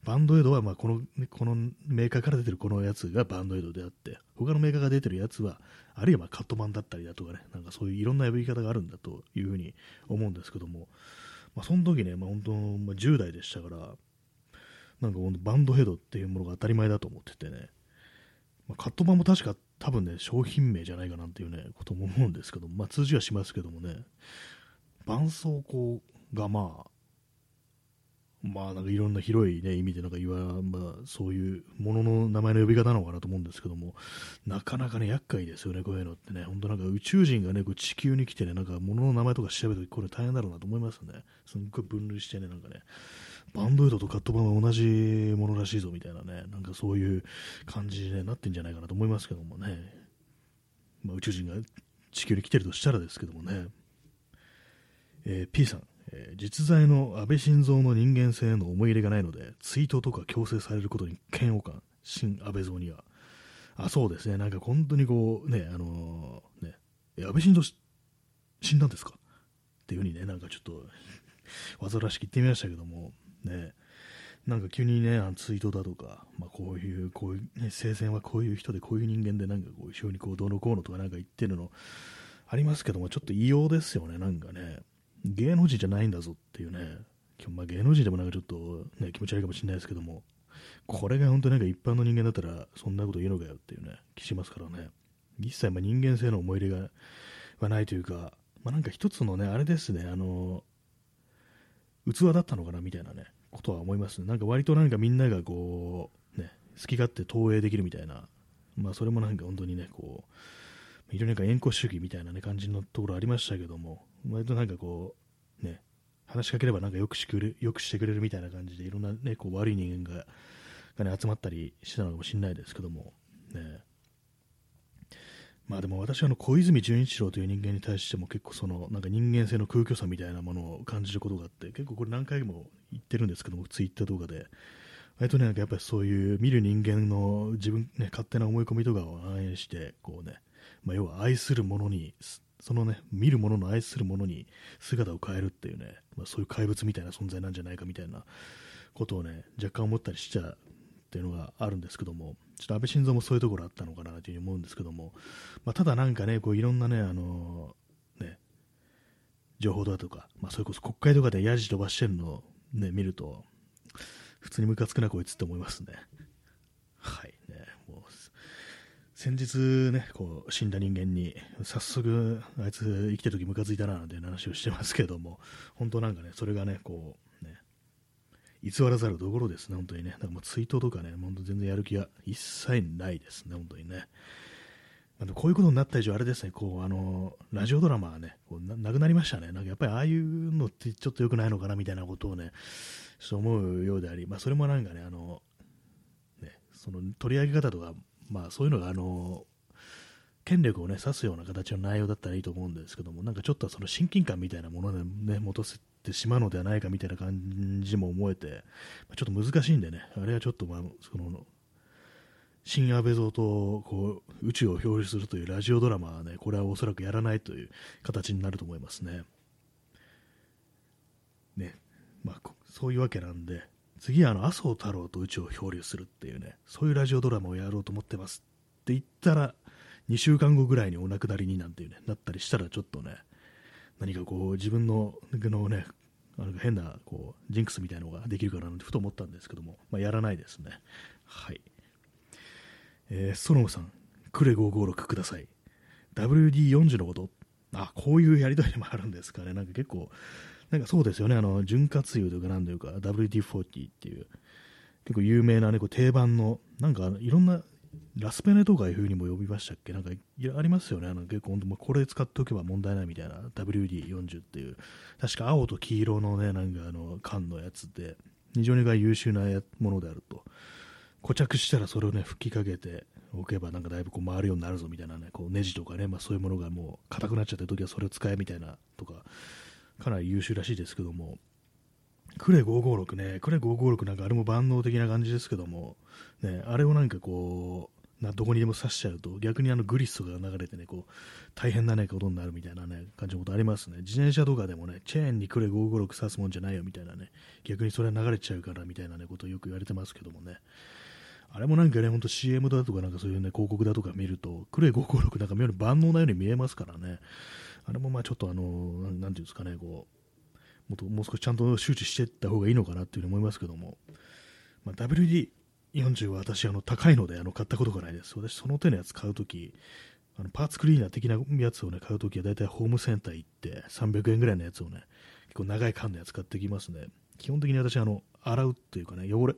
バンドエイドはまあこのこのメーカーから出てるこのやつがバンドエイドであって、他のメーカーが出てるやつは、あるいはまカット版だったりだとかね、なんかそういういろんな呼び方があるんだというふうに思うんですけども、まあ、その時ね、まあ、本当、まあ、10代でしたから、なんかバンドヘッドっていうものが当たり前だと思っててね、まあ、カット版も確か多分ね、商品名じゃないかなっていうね、ことも思うんですけど、まあ、通じはしますけどもね、絆創膏がまあ、まあなんかいろんな広い、ね、意味でなんか言わ、まあ、そういうものの名前の呼び方なのかなと思うんですけども、なかなかね、厄介ですよね、こういうのってね、本当なんか宇宙人がね、こう地球に来てね、なんか物の名前とか調べるとこれ大変だろうなと思いますね。すっごい分類してね、なんかね、バンドエイドとカット版は同じものらしいぞみたいなね、なんかそういう感じになってんじゃないかなと思いますけどもね、まあ、宇宙人が地球に来てるとしたらですけどもね、えー、P さん、えー、実在の安倍晋三の人間性への思い入れがないので、ツイートとか強制されることに嫌悪感、新安倍像には。あ、そうですね、なんか本当にこう、ね、あのー、ね、安倍晋三死んだんですか？っていうふうにね、なんかちょっと煩わしく言ってみましたけども、ね、なんか急にね、あのツイートだとか、まあ、こういう、こういう、ね、生前はこういう人で、こういう人間で、なんかこう、非常にこう、どうのこうのとかなんか言ってるのありますけども、ちょっと異様ですよね、なんかね。芸能人じゃないんだぞっていうね、まあ、芸能人でもなんかちょっと、ね、気持ち悪いかもしれないですけども、これが本当なんか一般の人間だったら、そんなこと言うのかよっていうね、気しますからね。一切ま人間性の思い入れがはないというか、まあ、なんか一つのね、あれですね、あの、器だったのかなみたいなね、ことは思います、ね。なんか割となんかみんながこう、ね、好き勝手投影できるみたいな、まあそれもなんか本当にね、こう、非常になんか円弧主義みたいな、ね、感じのところありましたけども、割となんかこう、ね、話しかければなんかよくしてくれよくしてくれるみたいな感じで、いろんな、ね、こう悪い人間がが、ね、集まったりしてたのかもしれないですけども、ね、まあでも私はあの小泉純一郎という人間に対しても結構そのなんか人間性の空虚さみたいなものを感じることがあって結構これ何回も言ってるんですけどもツイッター動画で。割とねなんかやっぱりそういう見る人間の自分、ね、勝手な思い込みとかを反映してこうね、まあ、要は愛するものにそのね見るものの愛するものに姿を変えるっていうね、まあ、そういう怪物みたいな存在なんじゃないかみたいなことをね若干思ったりしちゃうっていうのがあるんですけどもちょっと安倍晋三もそういうところあったのかなというふうに思うんですけども、まあ、ただなんかね、こういろんなね、あのね、情報だとか、まあ、それこそ国会とかでやじ飛ばしてるのを、ね、見ると、普通にムカつくなこいつって思いますね。はい、先日ね、こう死んだ人間に、早速、あいつ生きてる時ムカついたななんて話をしてますけども、本当なんかね、それがね、こう、ね偽らざるところですね、本当にね。なんかもうツイートとかね、本当全然やる気が一切ないですね、本当にね。あのこういうことになった以上、あれですね、こう、あの、ラジオドラマはね、こうななくなりましたね。なんかやっぱりああいうのってちょっと良くないのかなみたいなことをね、ちょっと思うようであり、まあそれもなんかね、あの、ね、その取り上げ方とか、まあそういうのが、あの、権力をね、指すような形の内容だったらいいと思うんですけども、なんかちょっとその親近感みたいなものでね、持たせてしまうのではないかみたいな感じも思えて、ちょっと難しいんでね、あれはちょっと、まあ、その、新安倍像とこう宇宙を表示するというラジオドラマはね、これはおそらくやらないという形になると思いますね。ね、まあ、そういうわけなんで、次はあの麻生太郎と宇宙を漂流するっていうね、そういうラジオドラマをやろうと思ってますって言ったら、2週間後ぐらいにお亡くなりになんていうね、なったりしたらちょっとね、何かこう自分ののね、あの変なこうジンクスみたいなのができるかなってふと思ったんですけども、まあ、やらないですね。はい。えー、ソノムさん、クレ556ください。WD40 のことあ、こういうやりとりもあるんですかね。なんか結構、なんかそうですよね。あの、潤滑油というかなんというか、WD40 っていう、結構有名なね、こう定番の、なんかいろんなラスペネとかいう風にも呼びましたっけ？なんかいやありますよね。あの結構本当、これ使っておけば問題ないみたいな WD40 っていう、確か青と黄色のね、なんかあの缶のやつで、非常に優秀なものであると。固着したらそれをね、吹きかけておけばなんかだいぶこう回るようになるぞみたいなね、こうネジとかね、まあそういうものがもう硬くなっちゃった時はそれを使えみたいなとか、かなり優秀らしいですけども、クレ556ね、クレ556なんかあれも万能的な感じですけども、ね、あれをなんかこう、などこにでも刺しちゃうと、逆にあのグリスとかが流れてね、こう、大変なね、ことになるみたいなね、感じのことありますね。自転車とかでもね、チェーンにクレ556刺すもんじゃないよみたいなね、逆にそれは流れちゃうからみたいなね、ことをよく言われてますけどもね。あれもなんかね、ほんと CM だとかなんかそういうね、広告だとか見ると、クレ556なんか妙に万能なように見えますからね。あれもまあちょっとあの、なんていうんですかね、こう、もっともう少しちゃんと周知していった方がいいのかなっていうふうに思いますけども、まあ、WD40 は私あの高いのであの買ったことがないです。私その手のやつ買うとき、あのパーツクリーナー的なやつを、ね、買うときは大体ホームセンター行って300円ぐらいのやつをね、結構長い缶のやつ買ってきますね。基本的に私あの洗うっていうかね、汚れ、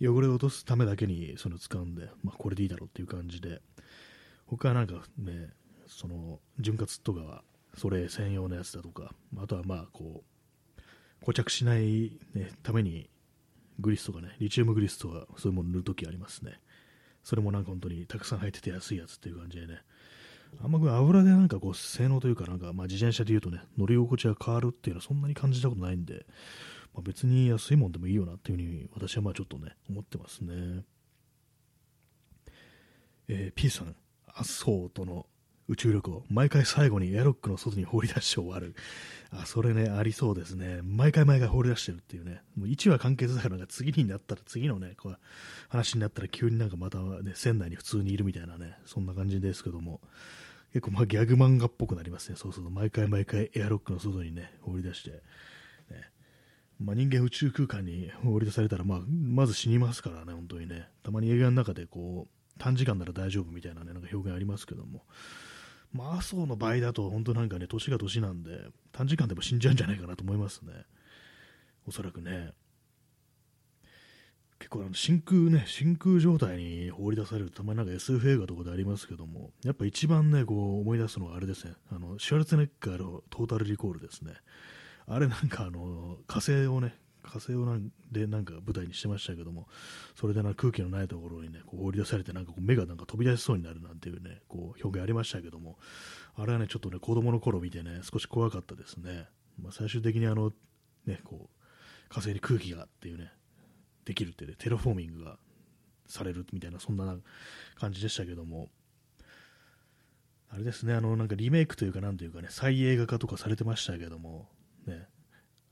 汚れを落とすためだけにその使うんで、まあ、これでいいだろうっていう感じで、他なんかね、その潤滑とかはそれ専用のやつだとか、あとはまあこう、固着しない、ね、ためにグリスとかね、リチウムグリスとかそういうもの塗るときありますね。それもなんか本当にたくさん入ってて安いやつっていう感じでね。あんま油でなんかこう性能というかなんか、まあ、自転車で言うとね、乗り心地が変わるっていうのはそんなに感じたことないんで、まあ、別に安いもんでもいいよなっていうふうに私はまあちょっとね、思ってますね。えー、P さん、アスホートの宇宙旅行、毎回最後にエアロックの外に放り出して終わる。あ、それね、ありそうですね。毎回毎回放り出してるっていうね。もう1話完結だから、次になったら、次のね、こう話になったら急になんかまたね、船内に普通にいるみたいなね、そんな感じですけども、結構まあギャグ漫画っぽくなりますね。そうすると、毎回毎回エアロックの外にね、放り出して、ね。まあ、人間宇宙空間に放り出されたら、まあ、まず死にますからね、本当にね。たまに映画の中でこう、短時間なら大丈夫みたいなね、なんか表現ありますけども、麻生の場合だと本当なんかね、年が年なんで、短時間でも死んじゃうんじゃないかなと思いますね。おそらくね。結構あの真空ね、真空状態に放り出されるたまになんか SF 映画とかでありますけども、やっぱ一番ね、こう思い出すのはあれですね、あの、シュワルツェネッガーのトータルリコールですね。あれなんかあの、火星をね、火星をなんでなんか舞台にしてましたけども、それでな空気のないところにね、こう放り出されて、なんかこう目がなんか飛び出しそうになるなんていうね、こう表現ありましたけども、あれはね、ちょっとね、子供の頃見てね、少し怖かったですね。まあ、最終的にあの、ね、こう、火星に空気がっていうね、できるってね、テラフォーミングがされるみたいな、そんな感じでしたけども、あれですね、あの、なんかリメイクというか、なんというかね、再映画化とかされてましたけども、ね、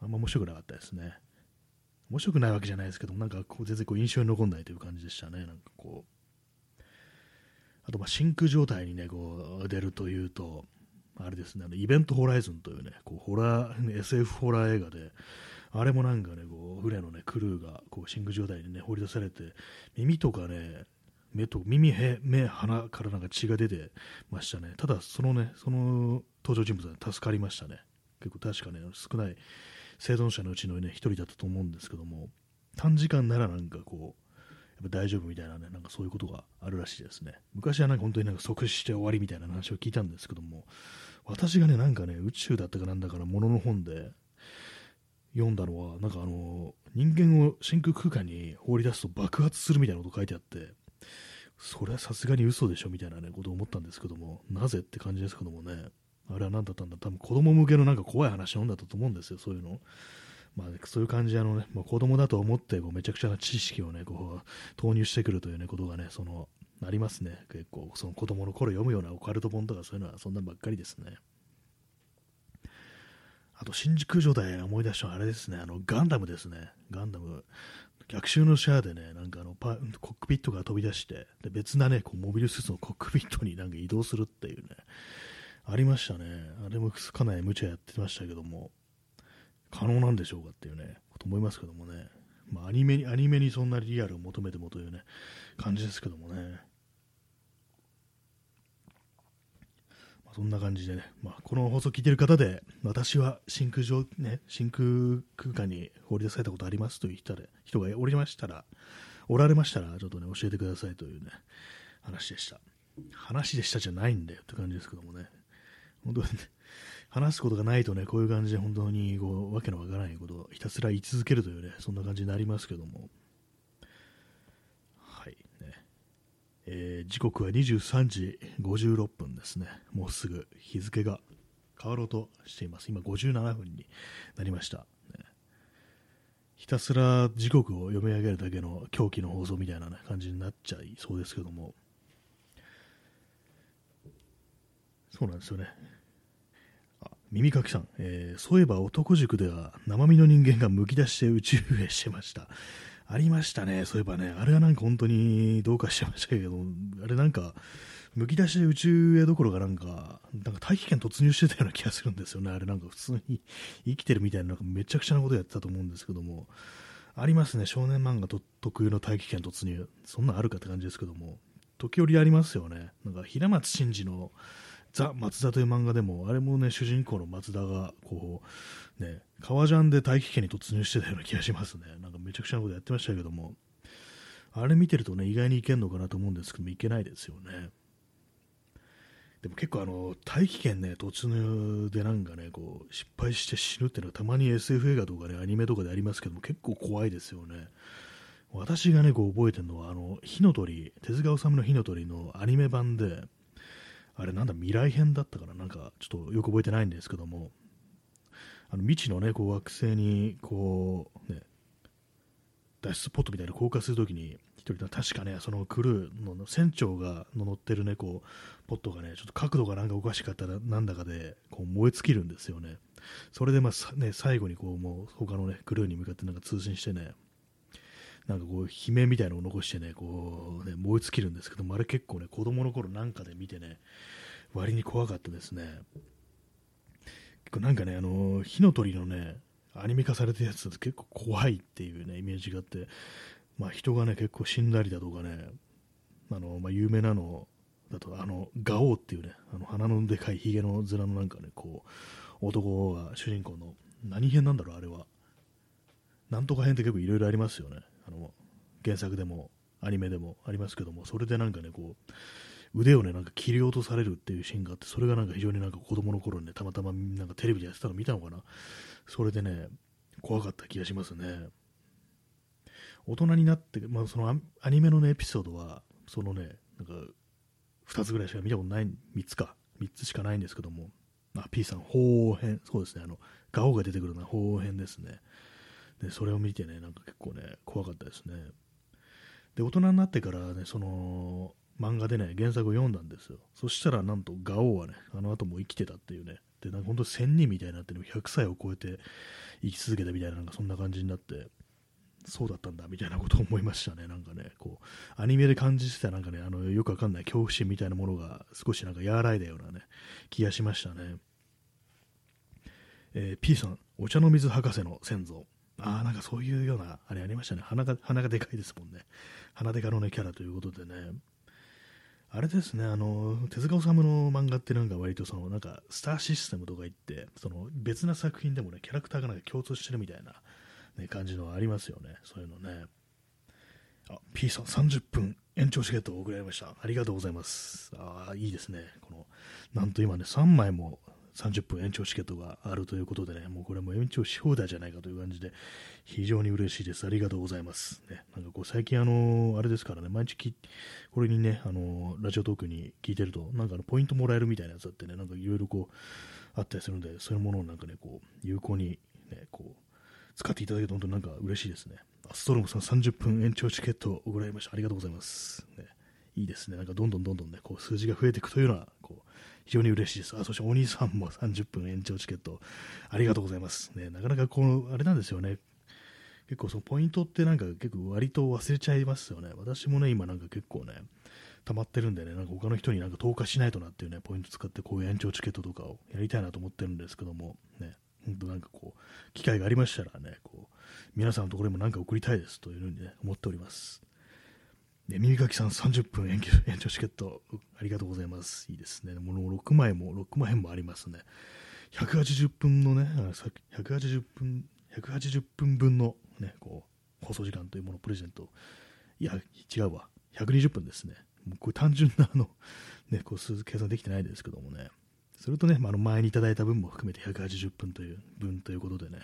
あんま面白くなかったですね。面白くないわけじゃないですけどなんかこう全然こう印象に残んないという感じでしたね。なんかこう。あと、まあ、真空状態にね、こう、出るというと、あれですね、あのイベントホライズンというね、こうホラー、SF ホラー映画で、あれもなんかね、こう船のね、クルーがこう真空状態にね、放り出されて、耳とかね、目と耳へ、目、鼻からなんか血が出てましたね。ただ、そのね、その登場人物は助かりましたね。結構確かね、少ない生存者のうちのね、一人だったと思うんですけども、短時間ならなんかこう、やっぱ大丈夫みたいなね、なんかそういうことがあるらしいですね。昔はなんか本当になんか即死して終わりみたいな話を聞いたんですけども、私がね、なんかね、宇宙だったかなんだから、ものの本で読んだのは、なんかあの、人間を真空空間に放り出すと爆発するみたいなこと書いてあって、それはさすがに嘘でしょみたいなね、ことを思ったんですけども、なぜって感じですけどもね、あれは何だったんだ？多分子供向けのなんか怖い話なんだったと思うんですよ、そういうの。まあ、そういう感じであの、ね、まあ、子供だと思ってこうめちゃくちゃな知識を、ね、こう投入してくるという、ね、ことが、ね、そのありますね、結構その子供の頃読むようなオカルト本とかそういうのはそんなばっかりですね。あと、新宿城で思い出したのはあれですね、あのガンダムですね、ガンダム、逆襲のシャアでね、なんかあのパコックピットが飛び出して、で別なね、こうモビルスーツのコックピットになんか移動するっていうね、ありましたね。あれもかなり無茶やってましたけども、可能なんでしょうかっていうね、こと思いますけどもね。まあ、アニメに、アニメにそんなリアルを求めてもというね、感じですけどもね。まあ、そんな感じでね、まあ、この放送を聞いてる方で、私は真空上、ね、真空空間に放り出されたことありますという人人がおりましたら、おられましたら、ちょっとね、教えてくださいというね、話でした。話でしたじゃないんだよって感じですけどもね。本当に、話すことがないとね、こういう感じで本当にこうわけのわからないことをひたすら言い続けるというね、そんな感じになりますけども。はい、ね。えー、時刻は23時56分ですね。もうすぐ日付が変わろうとしています。今57分になりました。ね、ひたすら時刻を読み上げるだけの狂気の放送みたいな、感じになっちゃいそうですけども。そうなんですよね。耳かきさん、えー、そういえば男塾では生身の人間がむき出して宇宙へしてました。ありましたね、そういえばね、あれはなんか本当にどうかしてましたけど、あれなんか、むき出しで宇宙へどころかなんか、なんか大気圏突入してたような気がするんですよね、あれなんか普通に 生きてるみたいな、なんかめちゃくちゃなことやってたと思うんですけども、ありますね、少年漫画と特有の大気圏突入、そんなんあるかって感じですけども、時折ありますよね、なんか平松真二のザ・松田という漫画でも、あれもね、主人公の松田が、こう、ね、革ジャンで大気圏に突入してたような気がしますね。なんかめちゃくちゃなことやってましたけども、あれ見てるとね、意外にいけんのかなと思うんですけども、いけないですよね。でも結構あの、大気圏ね、突入でなんかね、こう、失敗して死ぬっていうのはたまに SF 映画とかね、アニメとかでありますけども、結構怖いですよね。私がね、こう覚えてるのは、あの、火の鳥、手塚治虫の火の鳥のアニメ版で、あれなんだ、未来編だったかな、なんかちょっとよく覚えてないんですけども、あの未知のね、こう惑星に、こう、ね、脱出ポットみたいな降下するときに、一人確かね、そのクルーの船長が乗ってるね、こう、ポットがね、ちょっと角度がなんかおかしかったらなんだかで、こう燃え尽きるんですよね。それでまあ、ね、最後にこう、もう他のね、クルーに向かってなんか通信してね、なんかこう悲鳴みたいなのを残してねこうね燃え尽きるんですけどもあれ結構ね子供の頃なんかで見てね割に怖かったですね。結構なんかねあの火の鳥のねアニメ化されたやつだと結構怖いっていうねイメージがあってまあ人がね結構死んだりだとかねあの、まあ、有名なのだとあのガオーっていうねあの鼻のでかいひげの面のなんかねこう男が主人公の何編なんだろうあれは。なんとか編って結構いろいろありますよね。の原作でもアニメでもありますけども、それでなんかね、こう、腕をね、なんか切り落とされるっていうシーンがあって、それがなんか非常になんか子供の頃にね、たまたまなんかテレビでやってたの見たのかな。それでね、怖かった気がしますね。大人になって、まあ、そのアニメの、ね、エピソードは、そのね、なんか、2つぐらいしか見たことない、3つか、3つしかないんですけども、あ、P さん、方編、そうですね、あの、ガオが出てくるのは方編ですね。で、それを見てね、なんか結構ね、怖かったですね。で、大人になってからね、その、漫画でね、原作を読んだんですよ。そしたら、なんと、ガオーはね、あの後も生きてたっていうね、で、なんか本当1000人みたいになって、ね、100歳を超えて生き続けたみたいな、なんかそんな感じになって、そうだったんだみたいなことを思いましたね、なんかね、こう、アニメで感じてたなんかね、あのよくわかんない恐怖心みたいなものが少しなんか和らいだようなね、気がしましたね。えー、P さん、お茶の水博士の先祖。ああ、なんかそういうような、あれありましたね。鼻が、鼻がでかいですもんね。鼻でかのね、キャラということでね。あれですね、あの、手塚治虫の漫画ってなんか割とその、なんか、スターシステムとか言って、その、別な作品でもね、キャラクターがなんか共通してるみたいな、ね、感じのありますよね。そういうのね。あ、P さん30分延長チケットを送られました。ありがとうございます。ああ、いいですね。この、なんと今ね、3枚も30分延長チケットがあるということでね、もうこれも延長し放題じゃないかという感じで、非常に嬉しいです。ありがとうございます。ね、なんかこう最近あのあれですからね、毎日きこれにね、あのラジオトークに聞いてると、なんかあのポイントもらえるみたいなやつあってね、なんかいろいろこう、あったりするんで、そういうものをなんかね、こう、有効にね、こう、使っていただけると本当になんか嬉しいですね。ストロムさん30分延長チケットを送られました。ありがとうございます。ね、いいですね。なんかどんどんどんどんね、こう数字が増えていくというのは、こう、非常に嬉しいです。あ、そしてお兄さんも30分延長チケット、ありがとうございます。ね、なかなかこの、あれなんですよね。結構そのポイントってなんか結構割と忘れちゃいますよね。私もね、今なんか結構ね、溜まってるんでね、なんか他の人になんか投下しないとなっていうね、ポイント使ってこういう延長チケットとかをやりたいなと思ってるんですけども、ね、本当なんかこう、機会がありましたらね、こう、皆さんのところにも何か送りたいですというふうにね、思っております。ね、耳かきさん30分延長 延長チケットありがとうございます。いいですね。もの6枚も、6枚もありますね。180分のね、180分、180分分のね、こう、放送時間というものをプレゼント。いや、違うわ。120分ですね。もうこれ単純なあの、ね、こう計算できてないですけどもね。それとね、まあ、の前にいただいた分も含めて180分という分ということでね、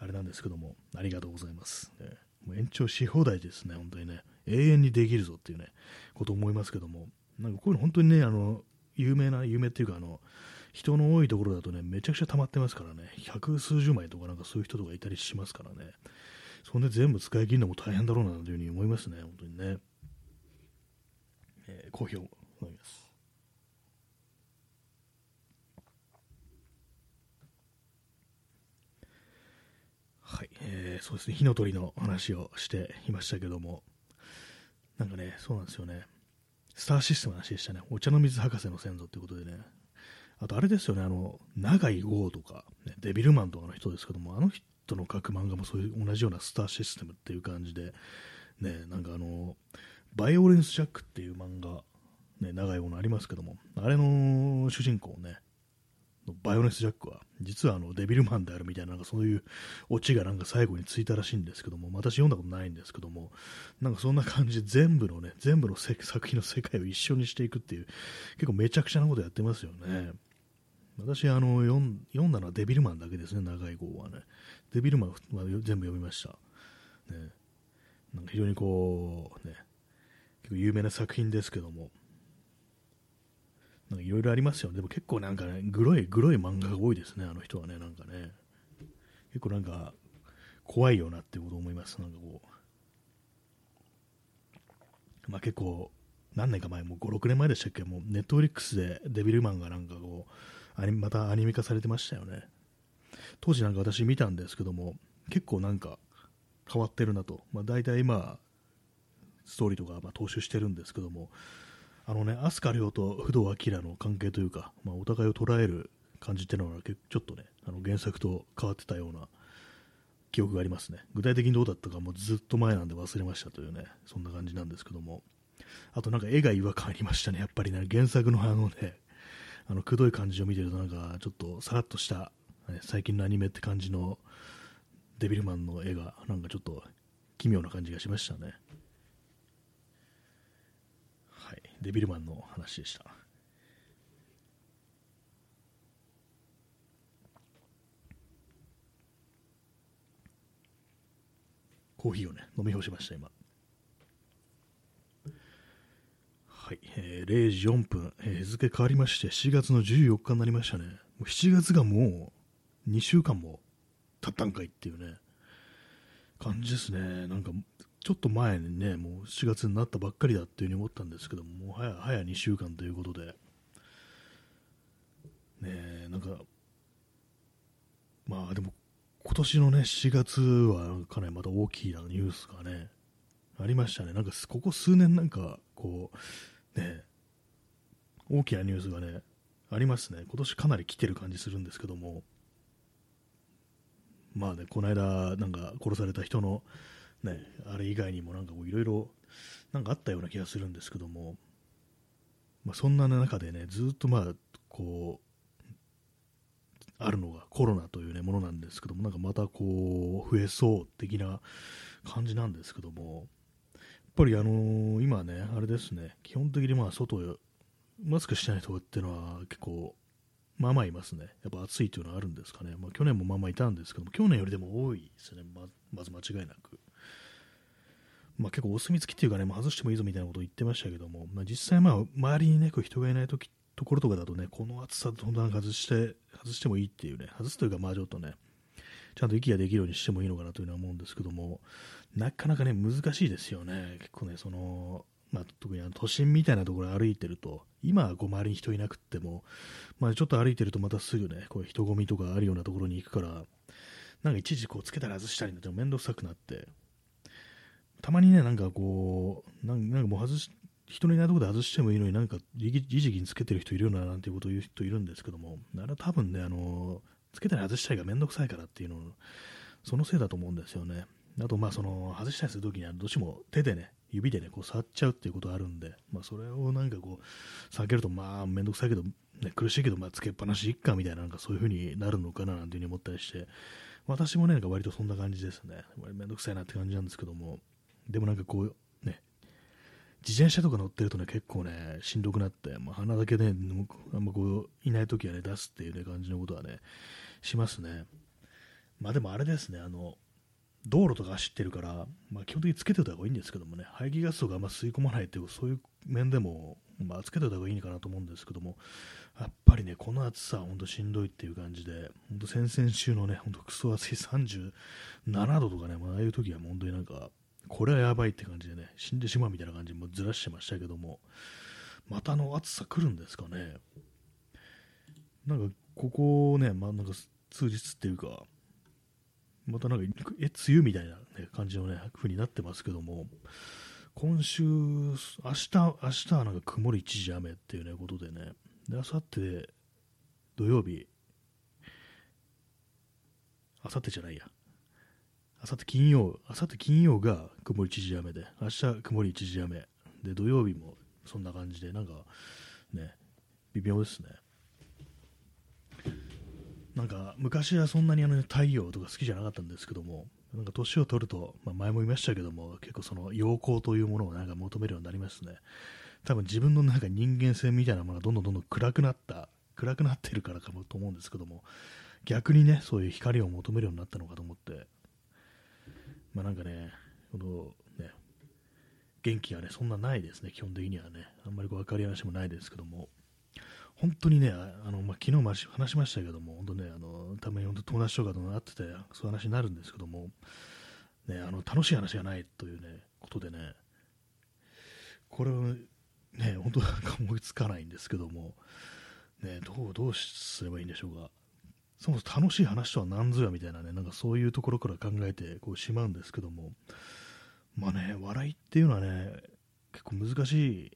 あれなんですけども、ありがとうございます。ね、もう延長し放題ですね、本当にね。永遠にできるぞっていうね、こと思いますけども、なんかこういうの本当にね、あの、有名な、有名っていうか、あの、人の多いところだとね、めちゃくちゃ溜まってますからね、百数十枚とかなんかそういう人とかいたりしますからね、そんで全部使い切るのも大変だろうなというふうに思いますね、本当にね。えー、好評飲みます。はい、えー、そうですね、火の鳥の話をしていましたけども、なんかね、そうなんですよね。スターシステムの話でしたね。お茶の水博士の先祖ってことでね。あとあれですよね、あの、長井豪とか、ね、デビルマンとかの人ですけども、あの人の書く漫画もそういう同じようなスターシステムっていう感じで、ね、なんかあの、バイオレンスジャックっていう漫画、ね、長いものありますけども、あれの主人公ね、バイオレンスジャックは、実はあのデビルマンであるみたいな、なんかそういうオチがなんか最後についたらしいんですけども、私読んだことないんですけども、なんかそんな感じで全部のね、全部の作品の世界を一緒にしていくっていう、結構めちゃくちゃなことやってますよね。私あの読ん、読んだのはデビルマンだけですね、長い号はね。デビルマンは全部読みました。ね、なんか非常にこう、ね、結構有名な作品ですけども、いろいろありますよね。でも結構なんかね、グロい、グロい漫画が多いですね、あの人はね、なんかね。結構なんか、怖いよなってこと思います。なんかこう。まあ結構、何年か前、もう5、6年前でしたっけ、もうネットフリックスでデビルマンがなんかこう、またアニメ化されてましたよね。当時なんか私見たんですけども、結構なんか変わってるなと。まあ大体まあ、ストーリーとかまあ踏襲してるんですけども、あのね、飛鳥涼と不動明の関係というか、まあ、お互いを捉える感じっていうのは、ちょっとね、あの原作と変わってたような記憶がありますね。具体的にどうだったかもずっと前なんで忘れましたというね、そんな感じなんですけども。あとなんか絵が違和感ありましたね、やっぱりね、原作のあのね、あの、くどい感じを見てるとなんか、ちょっとさらっとした、ね、最近のアニメって感じのデビルマンの絵が、なんかちょっと奇妙な感じがしましたね。デビルマンの話でした。コーヒーをね、飲み干しました、今。はい、えー、0時4分、えー、日付変わりまして、7月の14日になりましたね。もう7月がもう2週間も経ったんかいっていうね、感じですね。なんか、ちょっと前にね、もう7月になったばっかりだっていうふうに思ったんですけども、もう早早2週間ということで、ねなんか、まあでも、今年のね、7月はかなりまた大きなニュースがね、ありましたね。なんか、ここ数年なんか、こう、ね、大きなニュースがね、ありますね。今年かなり来てる感じするんですけども、まあね、この間、なんか殺された人の、ね、あれ以外にもなんかいろいろ、なんかあったような気がするんですけども、まあ、そんな中でね、ずっとまあ、こう、あるのがコロナというね、ものなんですけども、なんかまたこう、増えそう的な感じなんですけども、やっぱりあの、今ね、あれですね、基本的にまあ外、マスクしてない人っていうのは結構、まあまあいますね。やっぱ暑いというのはあるんですかね。まあ去年もまあまあいたんですけども、去年よりでも多いですね。ままず間違いなく。まあ結構お墨付きっていうかね、まあ、外してもいいぞみたいなことを言ってましたけども、まあ実際まあ周りにね、こう人がいないときところとかだとね、この暑さと本当なん外して、外してもいいっていうね、外すというかまあちょっとね、ちゃんと息ができるようにしてもいいのかなというのは思うんですけども、なかなかね、難しいですよね。結構ね、その、まあ、特にあの都心みたいなところ歩いてると、今はこう周りに人いなくっても、まあ、ちょっと歩いてるとまたすぐね、こう人混みとかあるようなところに行くから、なんか一時こうつけたら外したりってめんどくさくなって、たまにね、なんかこう、なんかもう外し、人のいないところで外してもいいのになんか時期につけてる人いるよななんていうことを言う人いるんですけども、あれは多分ね、あのつけたり外したりがめんどくさいからっていうの、そのせいだと思うんですよね。あと、まあ、その、外したりするときには、どうしても手でね、指でね、こう触っちゃうっていうことがあるんで、まあ、それをなんかこう、避けると、まあ、めんどくさいけど、ね、苦しいけど、まあ、つけっぱなしいっかみたいな、なんかそういう風になるのかななんていう風に思ったりして、私もね、なんか割とそんな感じですね。めんどくさいなって感じなんですけども、でもなんかこう、ね、自転車とか乗ってるとね、結構ね、しんどくなって、まあ、鼻だけね、あんまこう、いないときはね、出すっていうね、感じのことはね、しますね。まあでもあれですね、あの、道路とか走ってるから、まあ、基本的につけてた方がいいんですけどもね、排気ガスとかあんま吸い込まないという、そういう面でも、まあ、つけてた方がいいのかなと思うんですけども、やっぱりね、この暑さは本当しんどいっていう感じで、本当先々週のね、本当クソ暑い37度とかね、まあ、ああいう時は本当になんか、これはやばいって感じでね、死んでしまうみたいな感じもずらしてましたけども、またあの暑さ来るんですかね。なんか、ここね、まあ、なんか数日っていうか、またなんか、え、梅雨みたいな、ね、感じのね、風になってますけども、今週、明日、明日はなんか曇り一時雨っていうね、ことでね、で、あさって土曜日、あさってじゃないや、あさって金曜、あさって金曜が曇り一時雨で、明日曇り一時雨、で、土曜日もそんな感じで、なんかね、微妙ですね。なんか昔はそんなにあの太陽とか好きじゃなかったんですけども、なんか年を取ると、まあ、前も言いましたけども、結構その陽光というものをなんか求めるようになりますね。多分自分のなんか人間性みたいなものがどんどんどんどん暗くなった、暗くなってるからかもと思うんですけども、逆にね、そういう光を求めるようになったのかと思って、まあなんかね、このね、元気がね、そんなないですね、基本的にはね。あんまりこう分かり話もないですけども。本当にね、あのまあ、昨日も話しましたけども、本当ね、あのたまに本当友達とかと会ってて、そういう話になるんですけども、ね、あの楽しい話がないというね、ことでね、これをね、本当なんか思いつかないんですけども、ね、どう、どうすればいいんでしょうか。そもそも楽しい話とは何ぞやみたいなね、なんかそういうところから考えてこうしまうんですけども、まあね、笑いっていうのはね、結構難しい、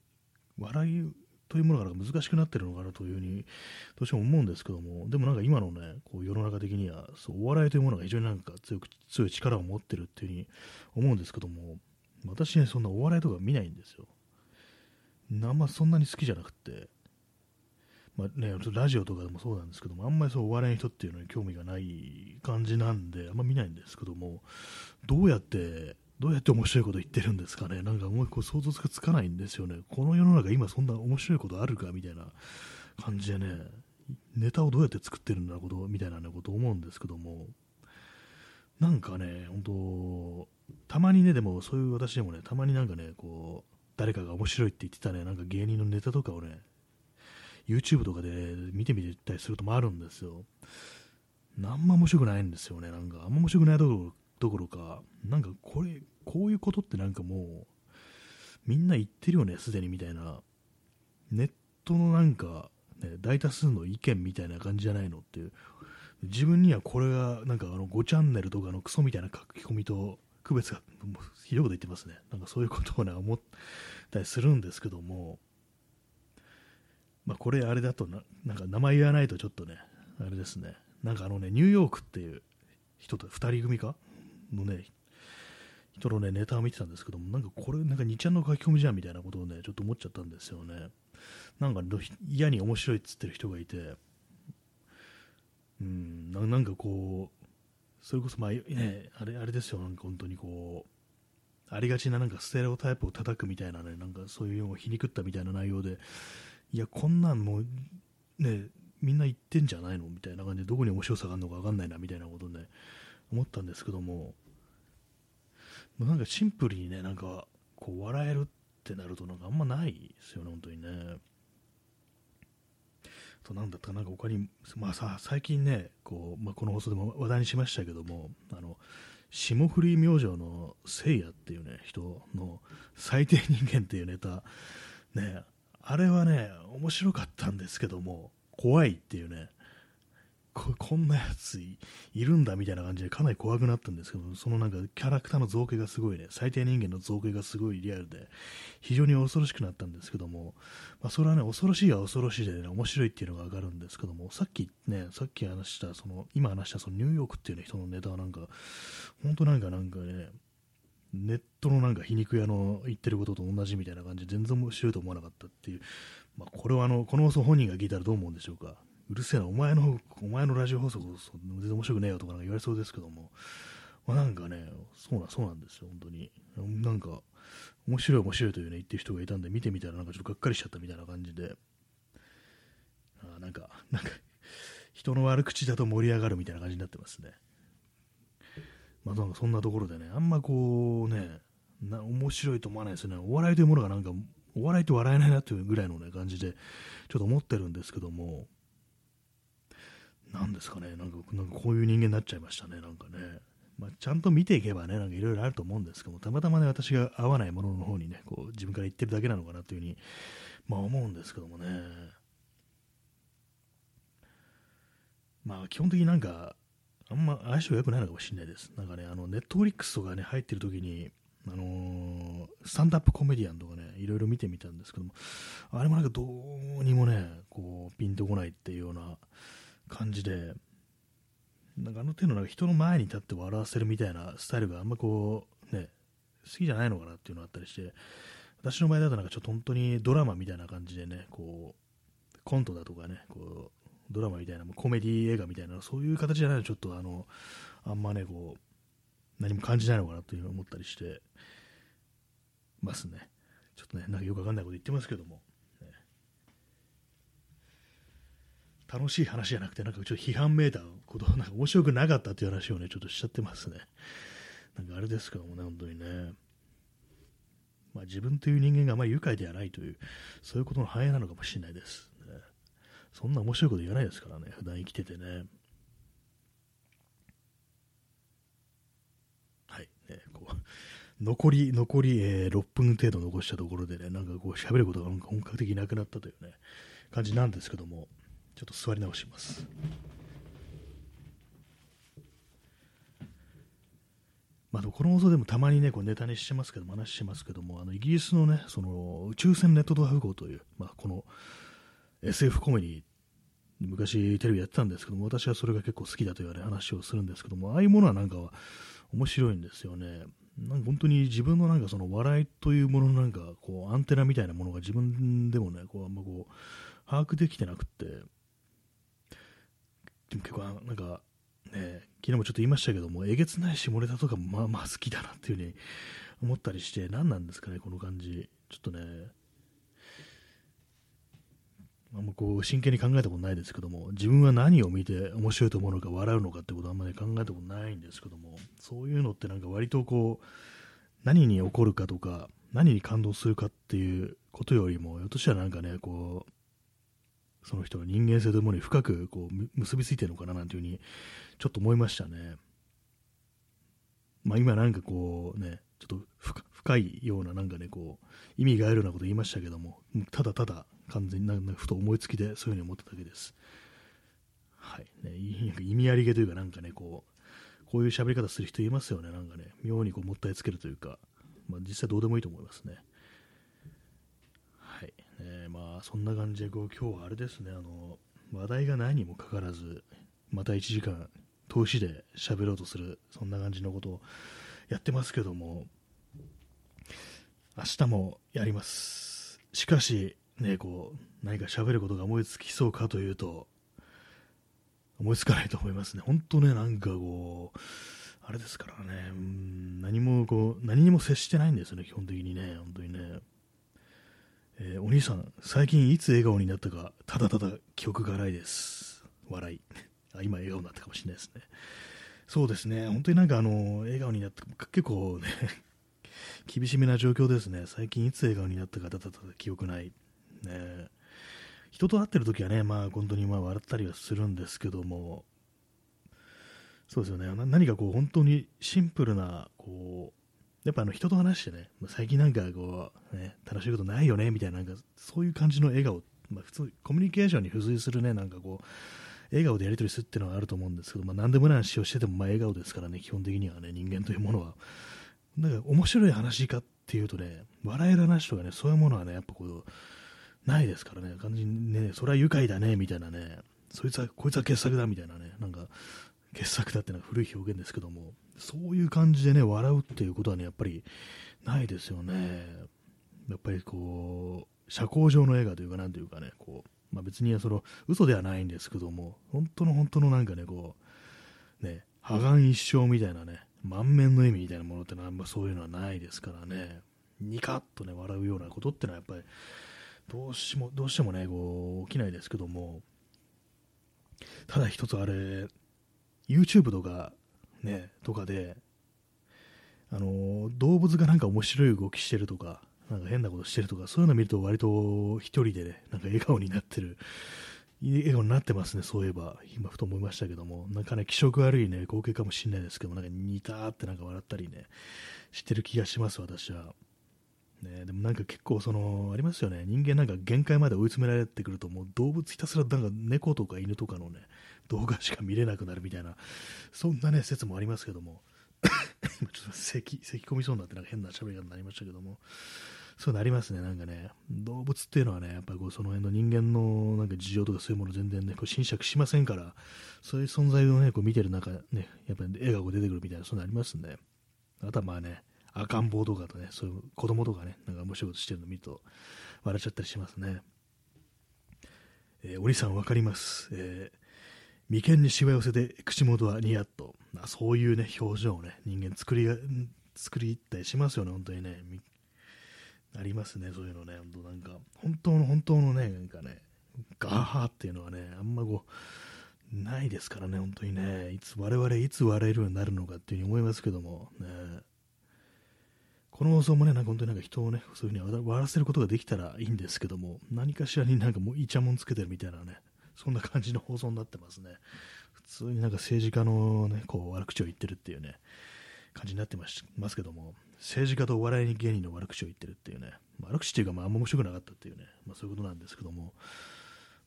笑いというものが難しくなってるのかなというふうにどうしても思うんですけども、でもなんか今のね、こう世の中的にはそうお笑いというものが非常になんか強く強い力を持ってるっていうふうに思うんですけども、私ね、そんなお笑いとか見ないんですよ。あんまそんなに好きじゃなくて、まあね、ラジオとかでもそうなんですけども、あんまりそうお笑いの人っていうのに興味がない感じなんで、あんま見ないんですけども、どうやってどうやって面白いこと言ってるんですかね？なんかもうこう想像がつかないんですよね。この世の中今そんな面白いことあるか？みたいな感じでね、ネタをどうやって作ってるんだことみたいな、ことを思うんですけども、なんかね、本当たまにね、でもそういう私でもね、たまになんかね、こう、誰かが面白いって言ってたね、なんか芸人のネタとかをね、YouTube とかで見てみたりするともあるんですよ。なんも面白くないんですよね。なんか、あんま面白くないどころどころか、なんかこれ、こういうことってなんかもう、みんな言ってるよね、すでにみたいな。ネットのなんか、ね、大多数の意見みたいな感じじゃないのっていう。自分にはこれが、なんかあの5チャンネルとかのクソみたいな書き込みと区別が、ひどいこと言ってますね。なんかそういうことをね、思ったりするんですけども、まあこれあれだとな、なんか名前言わないとちょっとね、あれですね。なんかあのね、ニューヨークっていう人と2人組か？のね、人のね、ネタを見てたんですけども、なんかこれ、なんか2ちゃんの書き込みじゃんみたいなことをね、ちょっと思っちゃったんですよね。なんか嫌に面白いっつってる人がいて、うん、なんかこう、それこそ、まあ、ね、あれ、あれですよ、なんか本当にこう、ありがちななんかステレオタイプを叩くみたいなね、なんかそういうのを皮肉ったみたいな内容で、いや、こんなんもう、ね、みんな言ってんじゃないのみたいな感じで、どこに面白さがあるのか分かんないな、みたいなことね、思ったんですけども、なんかシンプルにね、なんか、こう、笑えるってなると、なんかあんまないですよね、本当にね。と、なんだったかなんか他に、まあさ、最近ね、こう、まあ、この放送でも話題にしましたけども、あの、霜降り明星のせいやっていうね、人の最低人間っていうネタ、ね、あれはね、面白かったんですけども、怖いっていうね、ここんなやついるんだみたいな感じでかなり怖くなったんですけど、そのなんかキャラクターの造形がすごいね、最低人間の造形がすごいリアルで、非常に恐ろしくなったんですけども、まあ、それはね、恐ろしいは恐ろしいでね、面白いっていうのがわかるんですけども、さっきね、さっき話した、その、今話したそのニューヨークっていう、ね、人のネタはなんか、本当なんかなんかね、ネットのなんか皮肉屋の言ってることと同じみたいな感じで全然面白いと思わなかったっていう、まあ、これはあのこの放送本人が聞いたらどう思うんでしょうかうるせえな、お前の、お前のラジオ放送全然面白くねえよとか言われそうですけども、まあ、なんかね、そうな、そうなんですよ、本当に。なんか、面白い面白いというね、言ってる人がいたんで、見てみたらなんかちょっとがっかりしちゃったみたいな感じで、あなんか、なんか、人の悪口だと盛り上がるみたいな感じになってますね。まあ、そんなところでね、あんまこうね、な面白いと思わないですよね。お笑いというものがなんか、お笑いって笑えないなというぐらいのね、感じで、ちょっと思ってるんですけども、なんですかね、なんかなんかこういう人間になっちゃいましたね、なんかね。まあ、ちゃんと見ていけばね、なんかいろいろあると思うんですけども、たまたまね、私が合わないものの方にね、こう自分から言ってるだけなのかなというふうに、まあ思うんですけどもね。まあ基本的になんか、あんま相性良くないのかもしれないです。なんかね、あの、ネットフリックスとかね、入ってる時に、あのー、スタンダップコメディアンとかね、いろいろ見てみたんですけども、あれもなんかどうにもね、こう、ピンとこないっていうような、感じで、なんかあの手のなんか人の前に立って笑わせるみたいなスタイルがあんまこう、ね、好きじゃないのかなっていうのがあったりして、私の場合だとなんかちょっと本当にドラマみたいな感じでね、こう、コントだとかね、こう、ドラマみたいな、コメディ映画みたいな、そういう形じゃないとちょっとあの、あんまね、こう、何も感じないのかなというふうに思ったりしてますね。ちょっとね、なんかよくわかんないこと言ってますけども。楽しい話じゃなくて、なんかちょっと批判めいたこと、なんか面白くなかったっていう話をね、ちょっとしちゃってますね。なんかあれですけどもね、本当にね。まあ、自分という人間があまり愉快ではないという、そういうことの反映なのかもしれないです、そんな面白いこと言わないですからね、普段生きててね。はい、ね、こう 残り、残り、えー、6分程度残したところでね、なんかこう喋ることが本格的になくなったというね、感じなんですけども、ちょっと座り直します。まあ、この放送でもたまにね、こうネタにしてますけども、話してますけども、あのイギリスのね、その宇宙船ネットドア符号という、まあ、この SF コメディ昔テレビやってたんですけども、私はそれが結構好きだという、ね、話をするんですけども、ああいうものはなんか面白いんですよね。なんか本当に自分のなんかその笑いというもののなんかこうアンテナみたいなものが自分でもね、こうあんまこう把握できてなくって、でも結構なんか、ね、昨日もちょっと言いましたけども、えげつない下ネタとかもまあまあ好きだなっていうふうに思ったりして、何なんですかね、この感じ。ちょっとね、あんまこう真剣に考えたことないですけども、自分は何を見て面白いと思うのか笑うのかってことはあんまり考えたことないんですけども、そういうのってなんか割とこう、何に起こるかとか、何に感動するかっていうことよりも、ひょっとしたらなんかね、こう、その人の人間性というものに深くこう結びついてるのかななんていうふうに、ちょっと思いましたね。まあ今なんかこうね、ちょっと深いようななんかね、こう、意味があるようなこと言いましたけども、ただただ完全になんかふと思いつきでそういうふうに思っただけです。はい。ね、意味ありげというかなんかね、こう、こういう喋り方する人いますよね、なんかね、妙にこうもったいつけるというか、まあ実際どうでもいいと思いますね。はい。ね、まあそんな感じでこう今日はあれですね、あの、話題がないにもかかわらず、また1時間通しで喋ろうとする、そんな感じのことをやってますけども、明日もやります。しかし、ね、こう、何か喋ることが思いつきそうかというと、思いつかないと思いますね。本当ね、なんかこう、あれですからね、うん何もこう、何にも接してないんですよね、基本的にね、本当にね。えー、お兄さん、最近いつ笑顔になったか、ただただ記憶がないです。笑い。あ今、笑顔になったかもしれないですね。そうですね、本当になんかあの、笑顔になった、結構ね、厳しめな状況ですね。最近いつ笑顔になったかただった記憶ない。ね、人と会ってる時はね、まあ本当にまあ笑ったりはするんですけども、そうですよね。何かこう本当にシンプルな、こう、やっぱあの人と話してね、最近なんかこう、ね、楽しいことないよね、みたいな、なんかそういう感じの笑顔、まあ普通、コミュニケーションに付随するね、なんかこう、笑顔でやり取りするっていうのはあると思うんですけど、まあ、何でもない話をしててもまあ笑顔ですからね、基本的にはね、人間というものは。なんか面白い話かっていうとね、笑える話とかね、そういうものはね、やっぱこう、ないですからね、完全にね、それは愉快だね、みたいなね、そいつは、こいつは傑作だ、みたいなね、なんか、傑作だってのは古い表現ですけども、そういう感じでね、笑うっていうことはね、やっぱりないですよね。やっぱりこう、社交上の映画というか、なんというかね、こう、まあ、別にその嘘ではないんですけども、本当の本当のなんかね、こう、ね、破顔一生みたいなね、満面の笑みみたいなものってのはあんまそういうのはないですからね、ニカッとね、笑うようなことってのはやっぱり、どうしも、どうしてもね、こう、起きないですけども、ただ一つあれ、YouTube とか、ね、とかで、あの、動物がなんか面白い動きしてるとか、なんか変なことしてるとか、そういうの見ると割と一人でね、なんか笑顔になってる、笑顔になってますね、そういえば。今ふと思いましたけども、なんかね、気色悪いね、光景かもしれないですけども、なんか似たってなんか笑ったりね、してる気がします、私は。ね、でもなんか結構その、ありますよね。人間なんか限界まで追い詰められてくると、もう動物ひたすらなんか猫とか犬とかのね、動画しか見れなくなるみたいな、そんなね、説もありますけども、今ちょっと咳、咳込みそうになってなんか変な喋り方になりましたけども、そうなりますね、なんかね、動物っていうのはね、やっぱりこうその辺の人間のなんか事情とかそういうもの全然ね、こう侵釈しませんから、そういう存在をね、こう見てる中、ね、やっぱり笑顔が出てくるみたいな、そういうのありますんで、あとはまあね、赤ん坊とかとね、そういう子供とかね、なんか面白いことしてるの見ると笑っちゃったりしますね。えー、お兄さんわかります。えー眉間にしわ寄せで口元はニヤッと、まあ、そういうね、表情をね、人間作り、作りたりしますよね、本当にね。ありますね、そういうのね、本当なんか、本当の本当のね、なんかね、ガーハーっていうのはね、あんまこう、ないですからね、本当にね、いつ、我々いつ笑えるようになるのかっていうふうに思いますけども、ね、この放送もね、なんか本当になんか人をね、そういうふうに笑わせることができたらいいんですけども、何かしらになんかもうイチャモンつけてるみたいなね、そんな感じの放送になってますね。普通になんか政治家のね、こう悪口を言ってるっていうね、感じになってますけども、政治家とお笑い芸人の悪口を言ってるっていうね、悪口っていうか、まあ、あんま面白くなかったっていうね、まあ、そういうことなんですけども、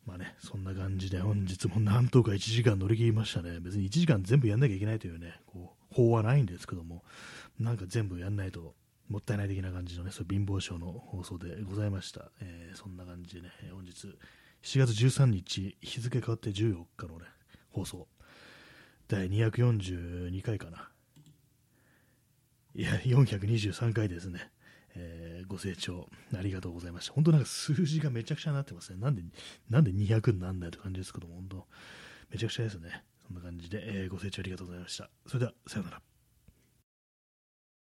まあね、そんな感じで本日もなんとか1時間乗り切りましたね。別に1時間全部やんなきゃいけないというね、こう、法はないんですけども、なんか全部やんないともったいない的な感じのね、そう貧乏症の放送でございました。えー、そんな感じでね、本日7月13日、日付変わって14日のね、放送、第242回かな。いや、423回ですね。えー、ご清聴ありがとうございました。本当なんか数字がめちゃくちゃになってますね。なんで、なんで200になんだよって感じですけども、本当、めちゃくちゃですね。そんな感じで、えーご清聴ありがとうございました。それでは、さようなら。